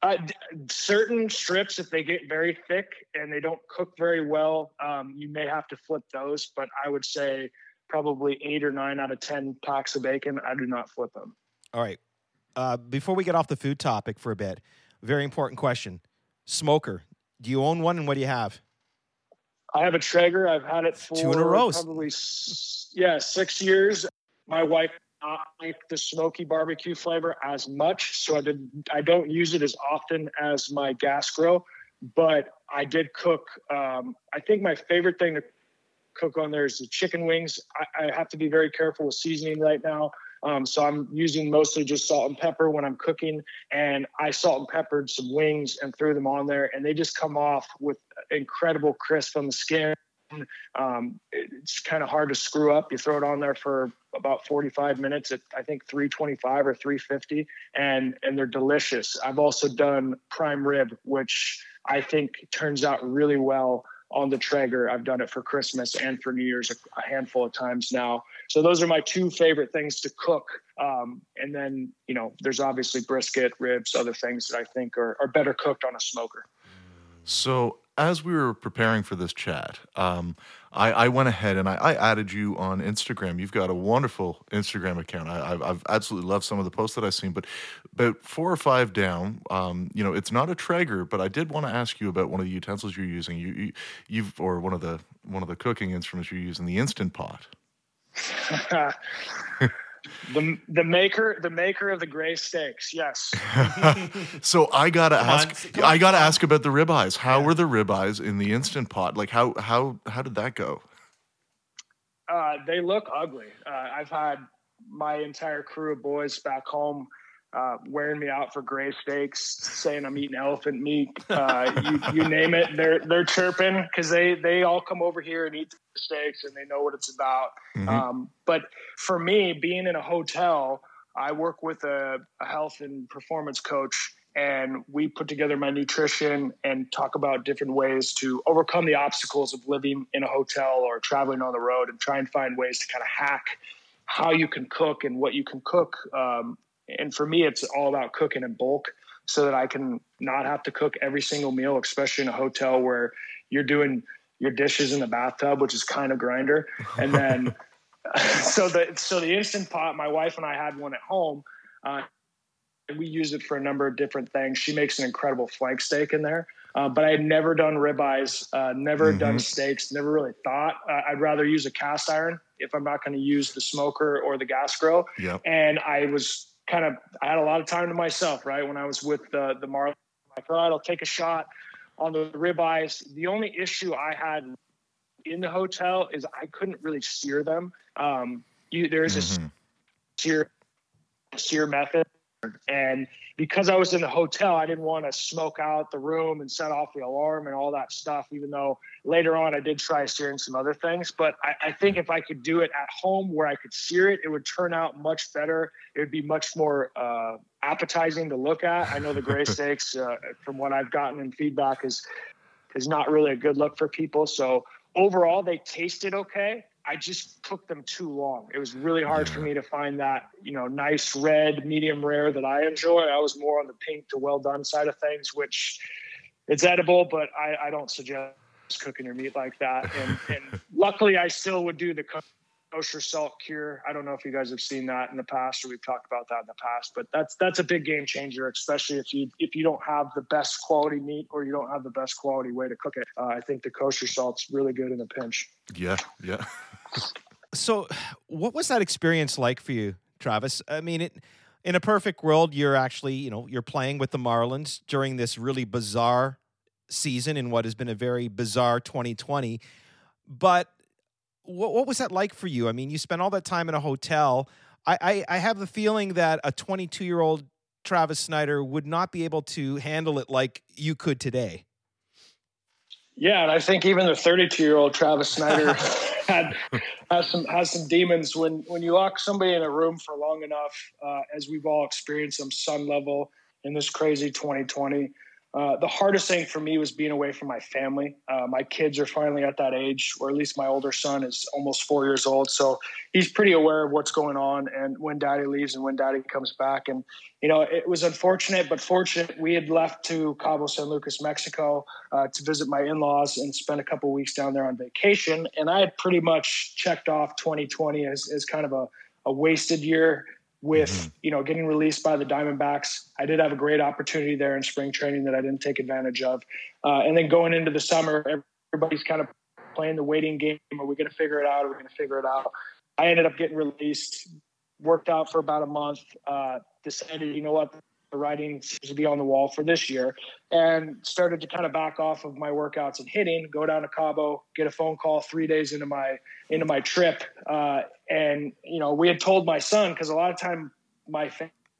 uh, d- certain strips, if they get very thick and they don't cook very well, um, you may have to flip those. But I would say probably eight or nine out of ten packs of bacon, I do not flip them. All right. Uh, before we get off the food topic for a bit, very important question: smoker. Do you own one, and what do you have? I have a Traeger. I've had it for Two in a row. probably yeah six years. My wife not like the smoky barbecue flavor as much, so I did I don't use it as often as my gas grill. But I did cook. Um, I think my favorite thing to cook on there is the chicken wings. I, I have to be very careful with seasoning right now. Um, so I'm using mostly just salt and pepper when I'm cooking, and I salt and peppered some wings and threw them on there, and they just come off with incredible crisp on the skin. Um, it's kind of hard to screw up. You throw it on there for about 45 minutes at I think 325 or 350, and and they're delicious. I've also done prime rib, which I think turns out really well on the Traeger. I've done it for Christmas and for New Year's a, a handful of times now. So those are my two favorite things to cook. Um, and then you know, there's obviously brisket, ribs, other things that I think are, are better cooked on a smoker. So as we were preparing for this chat, um, I, I went ahead and I, I added you on Instagram. You've got a wonderful Instagram account. I, I've, I've absolutely loved some of the posts that I've seen. But about four or five down, um, you know, it's not a Traeger, but I did want to ask you about one of the utensils you're using. You, you you've or one of the one of the cooking instruments you're using, the Instant Pot. the the maker the maker of the gray steaks, yes. so I gotta Come ask. s- I gotta on. ask about the ribeyes. How Yeah. were the ribeyes in the Instant Pot? Like how how how did that go? Uh, they look ugly. Uh, I've had my entire crew of boys back home uh, wearing me out for gray steaks, saying I'm eating elephant meat. Uh, you, you name it, they're they're chirping because they they all come over here and eat the steaks and they know what it's about. Mhm. Um, but for me, being in a hotel, I work with a, a health and performance coach, and we put together my nutrition and talk about different ways to overcome the obstacles of living in a hotel or traveling on the road, and try and find ways to kind of hack how you can cook and what you can cook. Um, and for me, it's all about cooking in bulk so that I can not have to cook every single meal, especially in a hotel where you're doing your dishes in the bathtub, which is kind of grinder. And then, so the so the instant pot, my wife and I had one at home. Uh, and we use it for a number of different things. She makes an incredible flank steak in there. Uh, but I had never done ribeyes, uh, never done Mhm. steaks, never really thought. Uh, I'd rather use a cast iron if I'm not going to use the smoker or the gas grill Yep. and I was kind of I had a lot of time to myself, right? When I was with the the Marlins, I thought I'll take a shot on the ribeyes. The only issue I had in the hotel is I couldn't really sear them. Um, you, there's a Mhm. sear sear method, and because I was in the hotel, I didn't want to smoke out the room and set off the alarm and all that stuff. Even though later on I did try searing some other things, but I, I think if I could do it at home where I could sear it, it would turn out much better. It would be much more uh, appetizing to look at. I know the gray steaks, uh, from what I've gotten in feedback, is is not really a good look for people. So overall, they tasted okay. I just took them too long. It was really hard for me to find that, you know, nice red, medium rare that I enjoy. I was more on the pink to well done side of things, which it's edible, but I, I don't suggest cooking your meat like that. And, and luckily, I still would do the kosher salt cure. I don't know if you guys have seen that in the past or we've talked about that in the past, but that's that's a big game changer, especially if you if you don't have the best quality meat or you don't have the best quality way to cook it. Uh, I think the kosher salt's really good in a pinch. Yeah, yeah. so, what was that experience like for you, Travis? I mean, it in a perfect world, you're actually, you know, you're playing with the Marlins during this really bizarre season in what has been a very bizarre 2020. But what, what was that like for you? I mean, you spent all that time in a hotel. I, I, I have the feeling that a 22 year old Travis Snider would not be able to handle it like you could today. Yeah, and I think even the 32 year old Travis Snider had has some has some demons. When when you lock somebody in a room for long enough, uh, as we've all experienced some sun level in this crazy 2020, uh, the hardest thing for me was being away from my family. Uh, my kids are finally at that age, or at least my older son is almost four years old. So he's pretty aware of what's going on and when daddy leaves and when daddy comes back. And, you know, it was unfortunate, but fortunate. We had left to Cabo San Lucas, Mexico uh, to visit my in laws and spend a couple weeks down there on vacation. And I had pretty much checked off 2020 as, as kind of a, a wasted year with mm-hmm. you know getting released by the Diamondbacks. I did have a great opportunity there in spring training that I didn't take advantage of, uh, and then going into the summer, everybody's kind of playing the waiting game. Are we going to figure it out? Are we going to figure it out? I ended up getting released, worked out for about a month, uh, decided you know what the writing seems to be on the wall for this year, and started to kind of back off of my workouts and hitting. Go down to Cabo, get a phone call three days into my into my trip, uh, and you know we had told my son because a lot of time my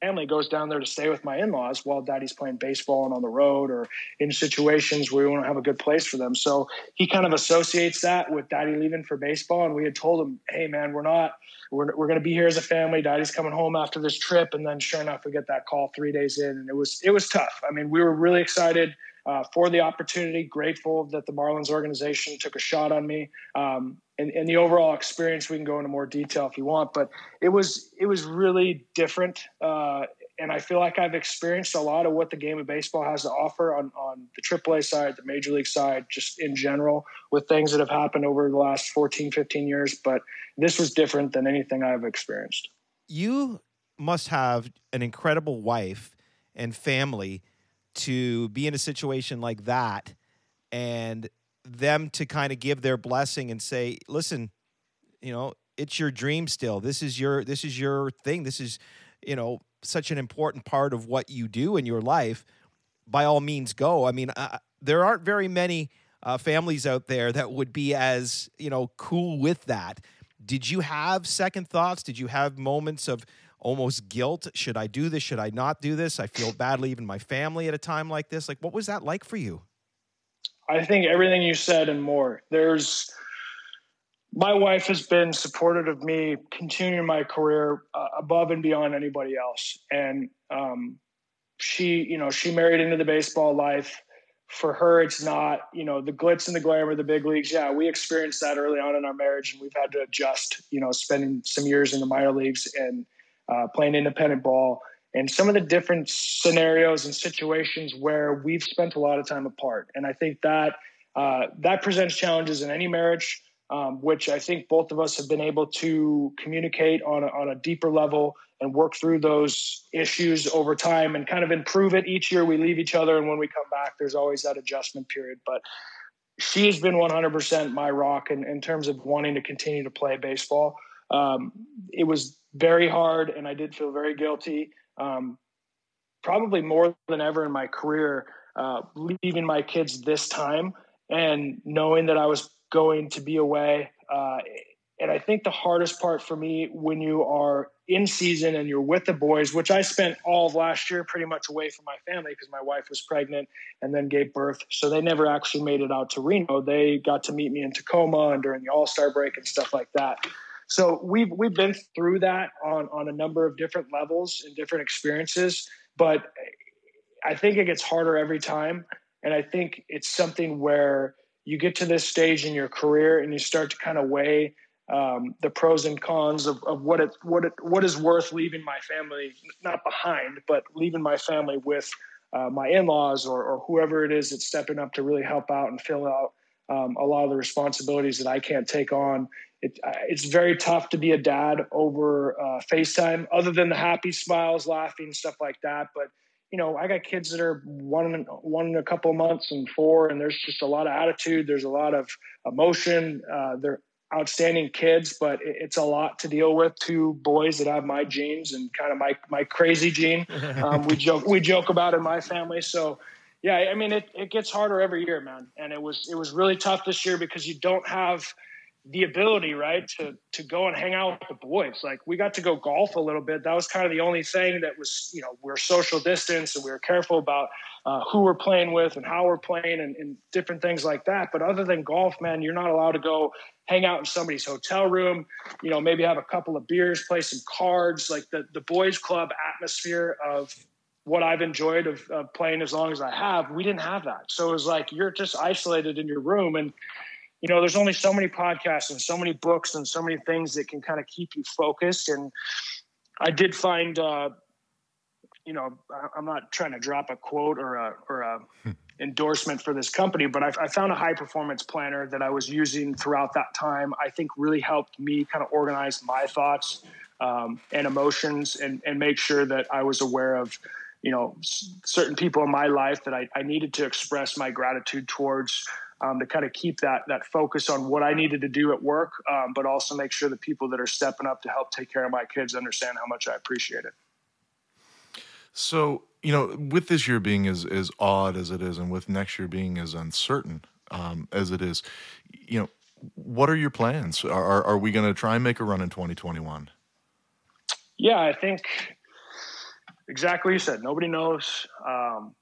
family goes down there to stay with my in-laws while daddy's playing baseball and on the road or in situations where we don't have a good place for them so he kind of associates that with daddy leaving for baseball and we had told him hey man we're not we're, we're going to be here as a family. Daddy's coming home after this trip, and then sure enough, we get that call three days in, and it was it was tough. I mean, we were really excited uh, for the opportunity, grateful that the Marlins organization took a shot on me, um, and, and the overall experience. We can go into more detail if you want, but it was it was really different. Uh, and I feel like I've experienced a lot of what the game of baseball has to offer on, on the AAA side, the major league side, just in general, with things that have happened over the last 14, 15 years. But this was different than anything I've experienced. You must have an incredible wife and family to be in a situation like that and them to kind of give their blessing and say, listen, you know, it's your dream still. This is your this is your thing. This is, you know, such an important part of what you do in your life. By all means, go. I mean, uh, there aren't very many uh, families out there that would be as you know cool with that. Did you have second thoughts? Did you have moments of almost guilt? Should I do this? Should I not do this? I feel badly, even my family at a time like this. Like, what was that like for you? I think everything you said and more. There's my wife has been supportive of me continuing my career uh, above and beyond anybody else, and um, she, you know, she married into the baseball life for her, it's not, you know, the glitz and the glamour, of the big leagues. Yeah, we experienced that early on in our marriage, and we've had to adjust, you know, spending some years in the minor leagues and uh, playing independent ball and some of the different scenarios and situations where we've spent a lot of time apart. And I think that uh, that presents challenges in any marriage, um, which I think both of us have been able to communicate on a, on a deeper level and work through those issues over time and kind of improve it. Each year we leave each other and when we come back there's always that adjustment period. But she has been 100% my rock in, in terms of wanting to continue to play baseball. Um, it was very hard and i did feel very guilty um, probably more than ever in my career uh, leaving my kids this time and knowing that i was going to be away uh, and I think the hardest part for me when you are in season and you're with the boys, which I spent all of last year pretty much away from my family because my wife was pregnant and then gave birth. So they never actually made it out to Reno. They got to meet me in Tacoma and during the All Star break and stuff like that. So we've we've been through that on on a number of different levels and different experiences, but I think it gets harder every time. And I think it's something where you get to this stage in your career and you start to kind of weigh um, the pros and cons of, of what it what it what is worth leaving my family not behind, but leaving my family with uh, my in-laws or, or whoever it is that's stepping up to really help out and fill out um, a lot of the responsibilities that I can't take on. It, it's very tough to be a dad over uh, FaceTime, other than the happy smiles, laughing, stuff like that. But you know, I got kids that are one one in a couple of months and four, and there's just a lot of attitude. There's a lot of emotion. Uh, they're outstanding kids, but it's a lot to deal with. Two boys that have my genes and kind of my my crazy gene. Um, we joke we joke about in my family. So yeah, I mean it it gets harder every year, man. And it was it was really tough this year because you don't have the ability, right, to to go and hang out with the boys. Like we got to go golf a little bit. That was kind of the only thing that was, you know, we're social distance and we were careful about uh, who we're playing with and how we're playing and, and, different things like that. But other than golf, man, you're not allowed to go hang out in somebody's hotel room. You know, maybe have a couple of beers, play some cards, like the the boys' club atmosphere of what I've enjoyed of, of playing as long as I have. We didn't have that, so it was like you're just isolated in your room and you know, there's only so many podcasts and so many books and so many things that can kind of keep you focused. And I did find, uh, you know, I'm not trying to drop a quote or a, or a endorsement for this company, but I, I, found a high performance planner that I was using throughout that time. I think really helped me kind of organize my thoughts um, and emotions and, and make sure that I was aware of, you know, s- certain people in my life that I, I needed to express my gratitude towards um, to kind of keep that that focus on what I needed to do at work, um, but also make sure the people that are stepping up to help take care of my kids understand how much I appreciate it. So you know, with this year being as as odd as it is, and with next year being as uncertain um, as it is, you know, what are your plans? Are are, are we going to try and make a run in 2021? Yeah, I think exactly you said. Nobody knows. Um,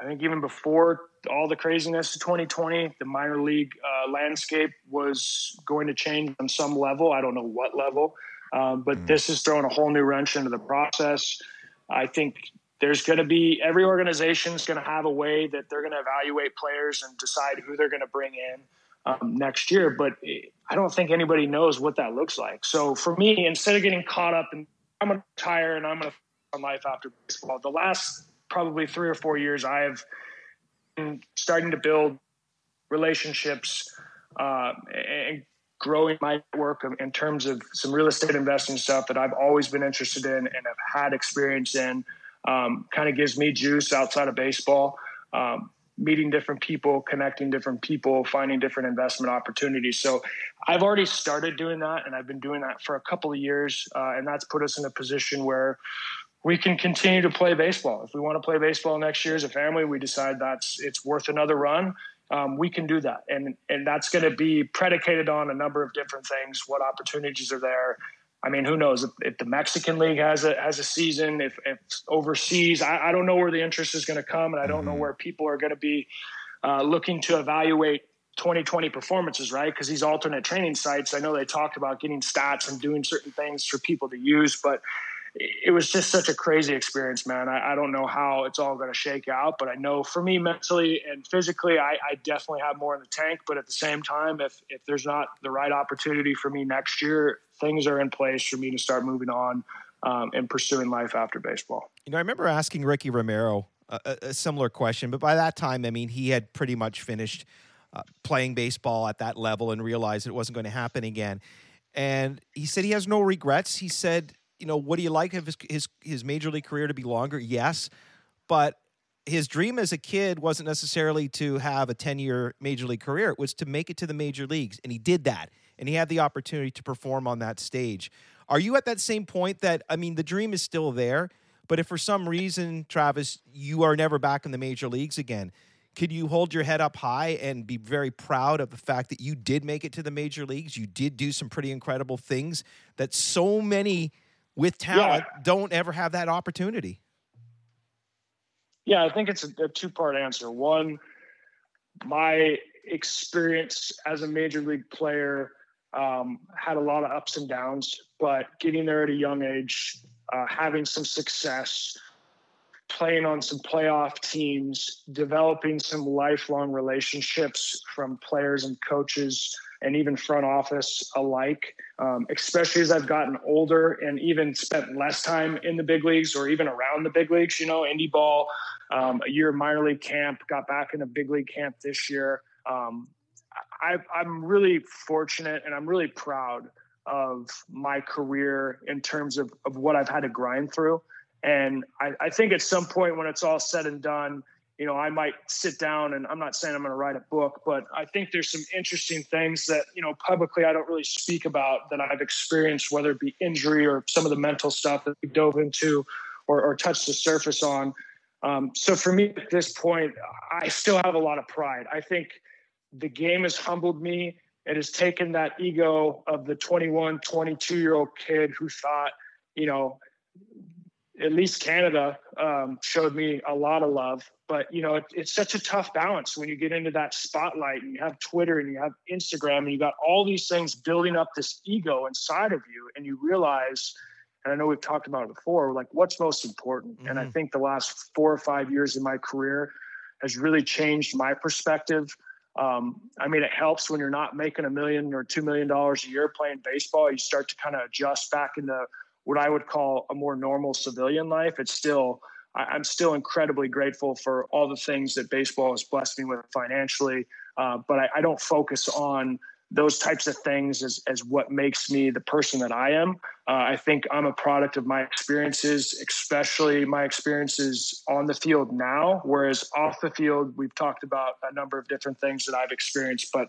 I think even before all the craziness of 2020, the minor league uh, landscape was going to change on some level. I don't know what level, um, but mm. this is throwing a whole new wrench into the process. I think there's going to be every organization is going to have a way that they're going to evaluate players and decide who they're going to bring in um, next year. But I don't think anybody knows what that looks like. So for me, instead of getting caught up in I'm going to retire and I'm going to on life after baseball, the last probably three or four years, I have starting to build relationships uh, and growing my work in terms of some real estate investing stuff that I've always been interested in and have had experience in. Um, kind of gives me juice outside of baseball. Um, meeting different people, connecting different people, finding different investment opportunities. So I've already started doing that, and I've been doing that for a couple of years, uh, and that's put us in a position where we can continue to play baseball. If we want to play baseball next year as a family, we decide that's it's worth another run. Um, we can do that, and and that's going to be predicated on a number of different things. What opportunities are there? I mean, who knows if, if the Mexican League has a has a season? If, if overseas, I, I, don't know where the interest is going to come, and I don't know mm-hmm. where people are going to be uh, looking to evaluate 2020 performances, right? Because these alternate training sites, I know they talked about getting stats and doing certain things for people to use, but it was just such a crazy experience, man. I, I don't know how it's all going to shake out, but I know for me mentally and physically, I, I, definitely have more in the tank. But at the same time, if if there's not the right opportunity for me next year, things are in place for me to start moving on um, and pursuing life after baseball. You know, I remember asking Ricky Romero a, a similar question, but by that time, I mean, he had pretty much finished uh, playing baseball at that level and realized it wasn't going to happen again. And he said he has no regrets. He said you know, would he like his, his his major league career to be longer? Yes, but his dream as a kid wasn't necessarily to have a 10 year major league career. It was to make it to the major leagues. And he did that. And he had the opportunity to perform on that stage. Are you at that same point that, I mean, the dream is still there, but if for some reason, Travis, you are never back in the major leagues again, could you hold your head up high and be very proud of the fact that you did make it to the major leagues? You did do some pretty incredible things that so many with talent yeah. don't ever have that opportunity. Yeah, I think it's a, a two part answer. One, my experience as a major league player um, had a lot of ups and downs, but getting there at a young age, uh, having some success, playing on some playoff teams, developing some lifelong relationships from players and coaches and even front office alike, um, especially as I've gotten older and even spent less time in the big leagues or even around the big leagues, you know, indie ball, um, a year minor league camp, got back in a big league camp this year. Um, I, I'm really fortunate and I'm really proud of my career in terms of, of what I've had to grind through. And I, I think at some point when it's all said and done, you know, I might sit down and I'm not saying I'm going to write a book, but I think there's some interesting things that, you know, publicly I don't really speak about that I've experienced, whether it be injury or some of the mental stuff that we dove into or, or touched the surface on. Um, so for me at this point, I still have a lot of pride. I think the game has humbled me. It has taken that ego of the 21, 22 year old kid who thought, you know, at least Canada um, showed me a lot of love. But you know, it, it's such a tough balance when you get into that spotlight and you have Twitter and you have Instagram and you got all these things building up this ego inside of you, and you realize. And I know we've talked about it before, like what's most important. Mm-hmm. And I mm-hmm. think the last four or five years in my career has really changed my perspective. Um, I mean, it helps when you're not making a million or two million dollars a year playing baseball. You start to kind of adjust back into what I would call a more normal civilian life. It's still, I'm still incredibly grateful for all the things that baseball has blessed me with financially. Uh, but I, I, don't focus on those types of things as, as what makes me the person that I am. Uh, I think I'm a product of my experiences, especially my experiences on the field now. Whereas off the field, we've talked about a number of different things that I've experienced. But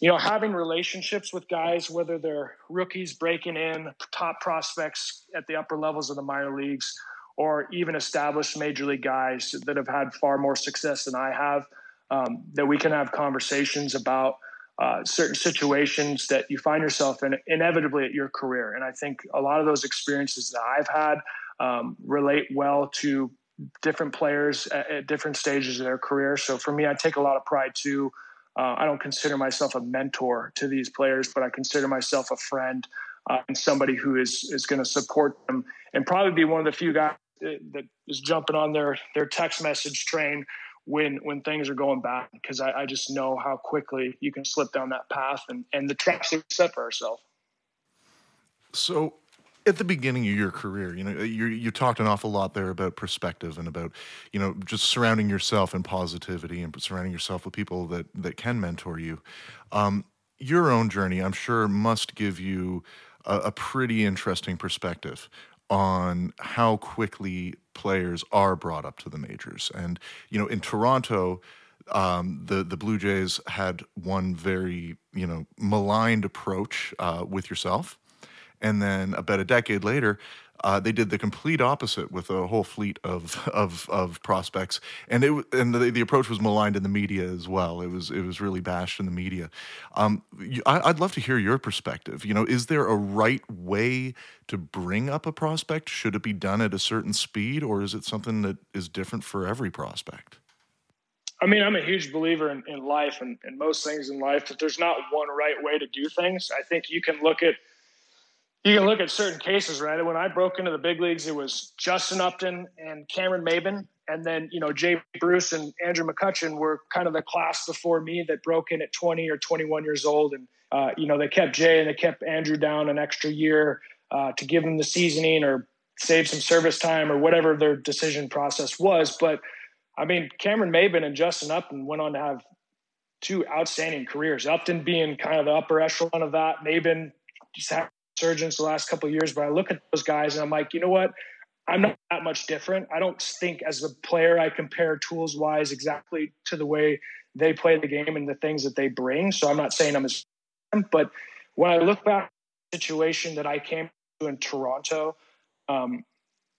you know, having relationships with guys, whether they're rookies breaking in, top prospects at the upper levels of the minor leagues, or even established major league guys that have had far more success than I have, um, that we can have conversations about uh, certain situations that you find yourself in inevitably at your career. And I think a lot of those experiences that I've had um, relate well to different players at, at different stages of their career. So for me, I take a lot of pride too uh, I don't consider myself a mentor to these players, but I consider myself a friend uh, and somebody who is is going to support them and probably be one of the few guys that is jumping on their their text message train when when things are going bad because I, I, just know how quickly you can slip down that path and and the traps that we set for ourselves. So at the beginning of your career, you know, you you talked an awful lot there about perspective and about, you know, just surrounding yourself in positivity and surrounding yourself with people that that can mentor you. Um, your own journey, I'm sure, must give you a, a pretty interesting perspective on how quickly players are brought up to the majors. And you know, in Toronto, um, the the Blue Jays had one very you know maligned approach uh, with yourself and then about a decade later, uh, they did the complete opposite with a whole fleet of of, of prospects, and it and the, the approach was maligned in the media as well. It was it was really bashed in the media. Um, I, would love to hear your perspective. You know, is there a right way to bring up a prospect? Should it be done at a certain speed, or is it something that is different for every prospect? I mean, I'm a huge believer in, in life and, and most things in life that there's not one right way to do things. I think you can look at you can look at certain cases, right? When I broke into the big leagues, it was Justin Upton and Cameron Maybin. And then, you know, Jay Bruce and Andrew McCutchen were kind of the class before me that broke in at 20 or 21 years old. And, uh, you know, they kept Jay and they kept Andrew down an extra year uh, to give them the seasoning or save some service time or whatever their decision process was. But I mean, Cameron Maybin and Justin Upton went on to have two outstanding careers. Upton being kind of the upper echelon of that, Maybin just had surgeons the last couple years, but I look at those guys and I'm like, you know what? I'm not that much different. I don't think as a player I compare tools wise exactly to the way they play the game and the things that they bring. So I'm not saying I'm as but when I look back the situation that I came to in Toronto, um,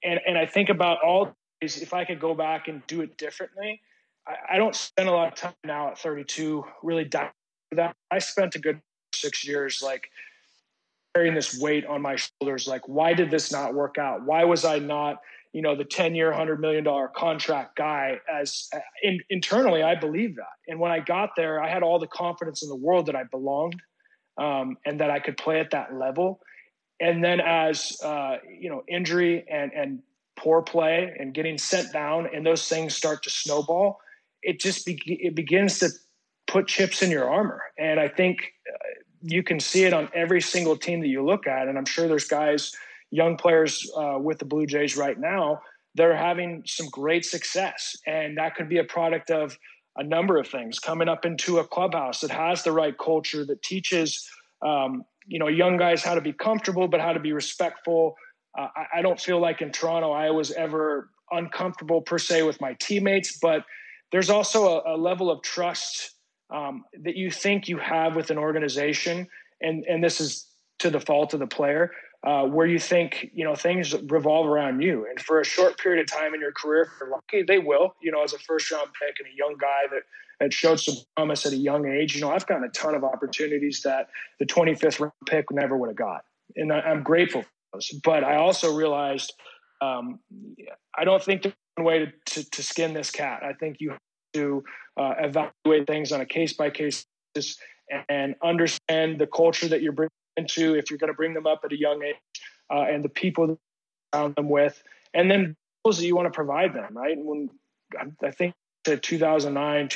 and and I think about all these, if I could go back and do it differently, I, I don't spend a lot of time now at 32 really diving that. I spent a good six years like carrying this weight on my shoulders like why did this not work out? Why was i not you know the 10 year 100 million dollar contract guy as uh, in, internally i believe that. And when i got there i had all the confidence in the world that i belonged um, and that i could play at that level. And then as uh, you know injury and and poor play and getting sent down, and those things start to snowball, it just be, it begins to put chips in your armor. And I think you can see it on every single team that you look at. And I'm sure there's guys, young players uh, with the Blue Jays right now, they're having some great success. And that could be a product of a number of things coming up into a clubhouse that has the right culture that teaches um, you know young guys how to be comfortable but how to be respectful uh, I, I, don't feel like in toronto i was ever uncomfortable per se with my teammates but there's also a, a level of trust um, that you think you have with an organization and and this is to the fault of the player uh, where you think you know things revolve around you. And for a short period of time in your career, if you're lucky, they will. You know, as a first round pick and a young guy that had showed some promise at a young age, you know, I've gotten a ton of opportunities that the 25th round pick never would have got, and I, am grateful for those. But I also realized um, I don't think there's one way to, to, to, skin this cat. I think you to uh, evaluate things on a case by case basis and understand the culture that you're bringing into if you're going to bring them up at a young age uh, and the people around them with, and then tools that you want to provide them, right? And when I think to 2009,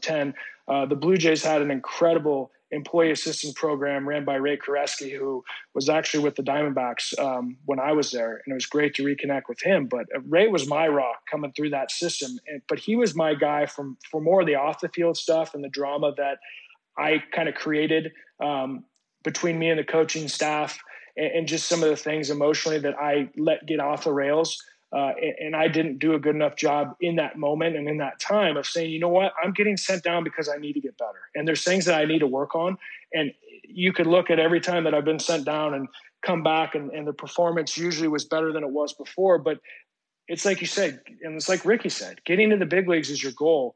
2010, uh, the Blue Jays had an incredible employee assistance program ran by Ray Karesky, who was actually with the Diamondbacks um, when I was there, and it was great to reconnect with him. But uh, Ray was my rock coming through that system, and, but he was my guy from for more of the off the field stuff and the drama that I kind of created um, between me and the coaching staff and, and, just some of the things emotionally that I let get off the rails. Uh, and, and, I didn't do a good enough job in that moment and in that time of saying, you know what, I'm getting sent down because I need to get better. And there's things that I need to work on. And you could look at every time that I've been sent down and come back, and, and the performance usually was better than it was before. But it's like you said, and it's like Ricky said, getting to the big leagues is your goal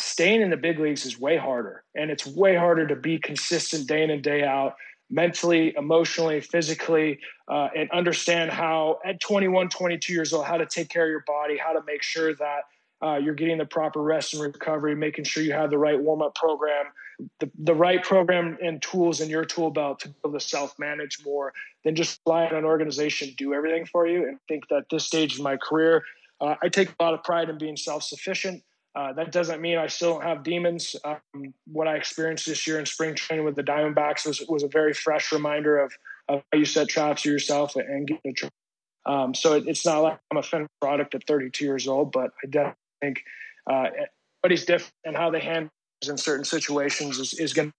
staying in the big leagues is way harder and it's way harder to be consistent day in and day out mentally emotionally physically uh, and understand how at 21 22 years old how to take care of your body how to make sure that uh, you're getting the proper rest and recovery making sure you have the right warm-up program the, the right program and tools in your tool belt to be able to self-manage more than just rely on an organization do everything for you. And think that this stage of my career uh, i take a lot of pride in being self-sufficient uh, that doesn't mean I still don't have demons. Um, what I experienced this year in spring training with the Diamondbacks was was a very fresh reminder of, of how you set traps for yourself and get a trap. Um, so it, it's not like I'm a finished product at 32 years old, but I definitely think uh, everybody's different and how they handle in certain situations is, is going to.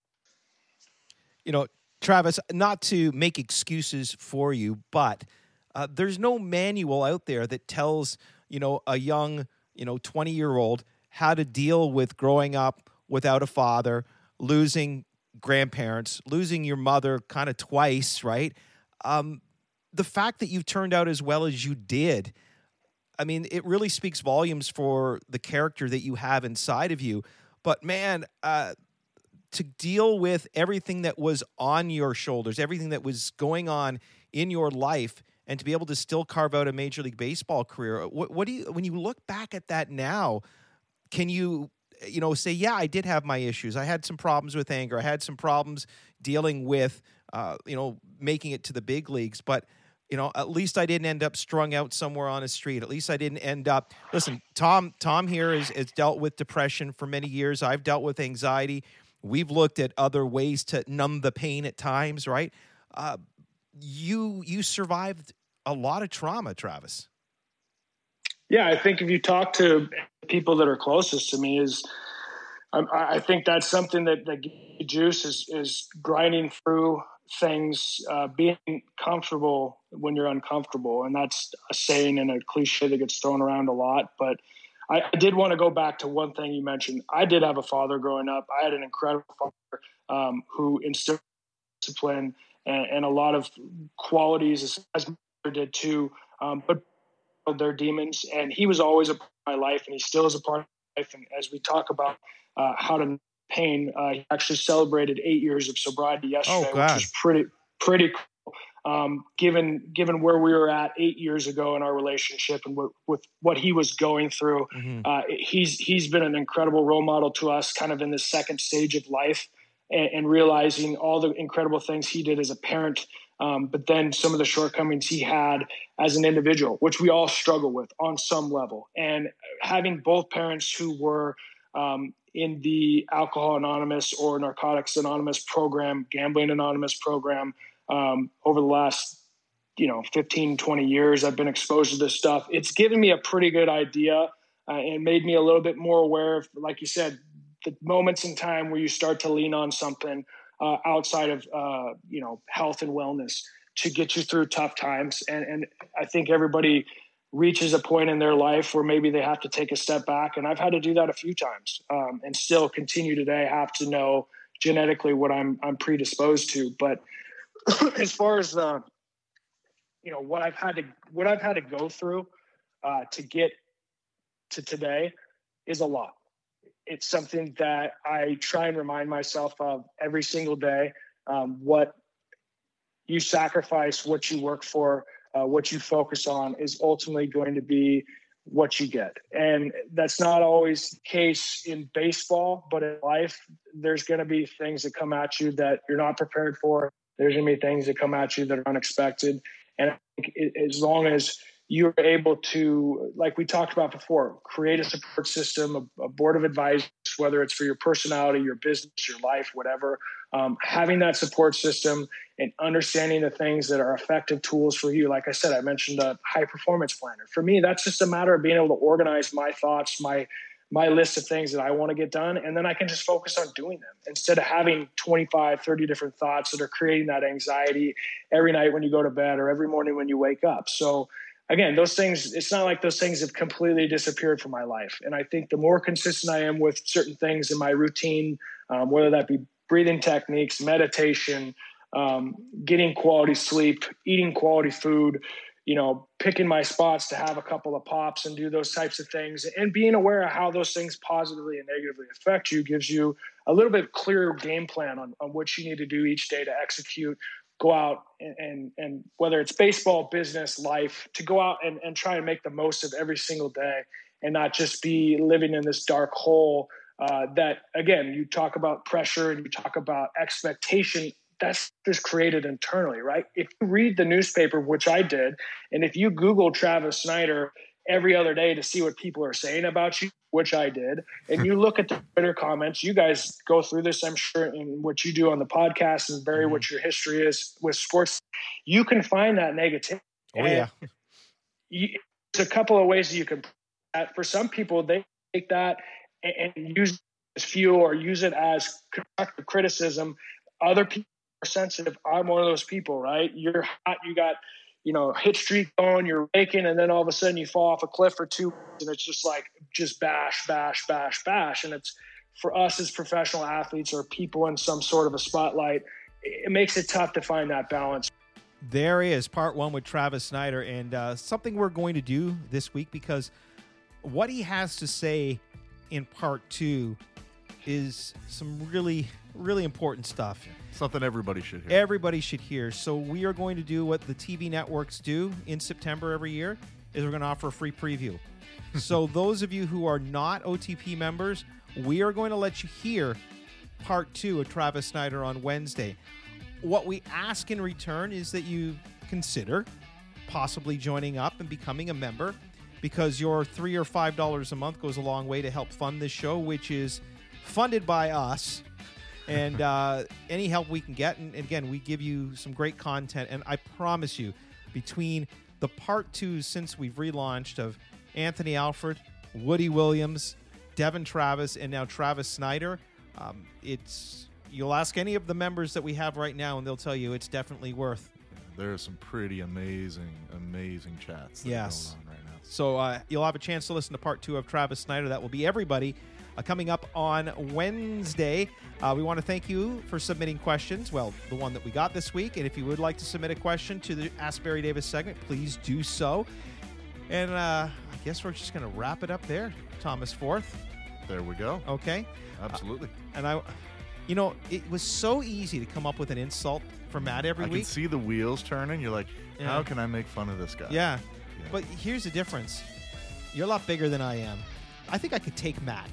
You know, Travis, not to make excuses for you, but uh, there's no manual out there that tells, you know, a young, you know, 20 year old how to deal with growing up without a father, losing grandparents, losing your mother kind of twice, right? Um, the fact that you've turned out as well as you did, I mean, it really speaks volumes for the character that you have inside of you. But man, uh, to deal with everything that was on your shoulders, everything that was going on in your life, and to be able to still carve out a major league baseball career, what, what do you when you look back at that now? Can you you know say yeah i did have my issues. I had some problems with anger. I had some problems dealing with uh, you know making it to the big leagues but you know at least i didn't end up strung out somewhere on a street. At least i didn't end up listen tom tom here has, has dealt with depression for many years. I've dealt with anxiety. We've looked at other ways to numb the pain at times right? Uh, you you survived a lot of trauma travis yeah, I think if you talk to people that are closest to me, is um, I think that's something that that juice is is grinding through things, uh, being comfortable when you're uncomfortable, and that's a saying and a cliche that gets thrown around a lot. But I, I did want to go back to one thing you mentioned. I did have a father growing up. I had an incredible father um, who instilled discipline and, and, a lot of qualities as, as did too. Um, but their demons, and he was always a part of my life, and he still is a part of my life. And as we talk about uh, how to pain, uh, he actually celebrated eight years of sobriety yesterday, oh, which is pretty pretty cool. Um, given given where we were at eight years ago in our relationship and w- with what he was going through, mm-hmm. uh, he's he's been an incredible role model to us, kind of in the second stage of life, and, and realizing all the incredible things he did as a parent um, but then some of the shortcomings he had as an individual, which we all struggle with on some level. And having both parents who were um, in the Alcohol Anonymous or Narcotics Anonymous program, Gambling Anonymous program, um, over the last you know 15 20 years i've been exposed to this stuff it's given me a pretty good idea uh, and made me a little bit more aware of like you said the moments in time where you start to lean on something uh, outside of uh, you know health and wellness to get you through tough times. And, and i think everybody reaches a point in their life where maybe they have to take a step back. And i've had to do that a few times um, and still continue today have to know genetically what i'm i'm predisposed to. But as far as the you know what I've had to what I've had to go through uh, to get to today is a lot. It's something that I try and remind myself of every single day. Um, what you sacrifice, what you work for, uh, what you focus on is ultimately going to be what you get. And that's not always the case in baseball, but in life, there's going to be things that come at you that you're not prepared for. There's going to be things that come at you that are unexpected. And as long as you're able to, like we talked about before, create a support system, a, a board of advisors, whether it's for your personality, your business, your life, whatever, um, having that support system and understanding the things that are effective tools for you. Like I said, I mentioned a high performance planner. For me, that's just a matter of being able to organize my thoughts, my my list of things that I want to get done. And then I can just focus on doing them instead of having 25, 30 different thoughts that are creating that anxiety every night when you go to bed or every morning when you wake up. So, again, those things, it's not like those things have completely disappeared from my life. And I think the more consistent I am with certain things in my routine, um, whether that be breathing techniques, meditation, um, getting quality sleep, eating quality food, you know, picking my spots to have a couple of pops and do those types of things and being aware of how those things positively and negatively affect you gives you a little bit clearer game plan on, on what you need to do each day to execute, go out and, and, and whether it's baseball, business, life, to go out and, and try and make the most of every single day and not just be living in this dark hole uh, that again you talk about pressure and you talk about expectation that's just created internally, right? If you read the newspaper, which I did, and if you Google Travis Snider every other day to see what people are saying about you, which I did, and you look at the Twitter comments, you guys go through this, I'm sure, in what you do on the podcast and Barry, mm-hmm. what your history is with sports, you can find that negativity. Oh, yeah. You, there's a couple of ways that you can. For some people, they take that and, and use as fuel or use it as constructive criticism. Other people are sensitive. I'm one of those people, right? You're hot, you got, you know, hit streak going, you're raking, and then all of a sudden you fall off a cliff for two, and it's just like just bash, bash, bash, bash. And it's for us as professional athletes or people in some sort of a spotlight, it makes it tough to find that balance. There is part one with Travis Snider, and uh, something we're going to do this week because what he has to say in part two is some really, really important stuff. Something everybody should hear. Everybody should hear. So we are going to do what the TV networks do in September every year is we're going to offer a free preview. so those of you who are not OTP members, we are going to let you hear part 2 of Travis Snider on Wednesday. What we ask in return is that you consider possibly joining up and becoming a member because your 3 or 5 dollars a month goes a long way to help fund this show which is funded by us and uh, any help we can get. And, and again, we give you some great content. And I promise you, between the part two since we've relaunched of Anthony Alford, Woody Williams, Devon Travis, and now Travis Snider, um, it's you'll ask any of the members that we have right now, and they'll tell you it's definitely worth. There are some pretty amazing, amazing chats. yes. Right now. so uh, you'll have a chance to listen to part two of Travis Snider. That will be everybody uh, coming up on Wednesday. Uh, we want to thank you for submitting questions. Well, the one that we got this week. And if you would like to submit a question to the Ask Barry Davis segment, please do so. And uh, I guess we're just going to wrap it up there, Thomas Forth. There we go. Okay. Absolutely. Uh, and I, you know, it was so easy to come up with an insult for Matt every I week. can see the wheels turning. You're like, Yeah. how can I make fun of this guy? Yeah. But here's the difference. You're a lot bigger than I am. I think I could take Matt.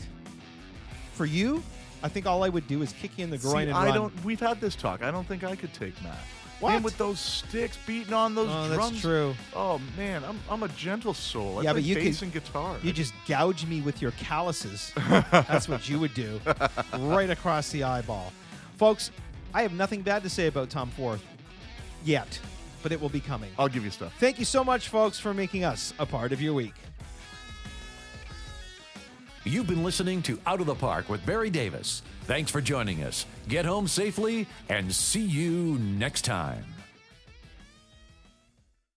For you, I think all I would do is kick you in the groin See, and I run. don't. We've had this talk. I don't think I could take Matt. What? Man, with those sticks beating on those Oh, drums. that's true. Oh man, I'm I'm a gentle soul. I Yeah, play but you bass could- and guitar. You just gouge me with your calluses. That's what you would do. Right across the eyeball. Folks, I have nothing bad to say about Tom Forth yet, but it will be coming. I'll give you stuff. Thank you so much, folks, for making us a part of your week. You've been listening to Out of the Park with Barry Davis. Thanks for joining us. Get home safely and see you next time.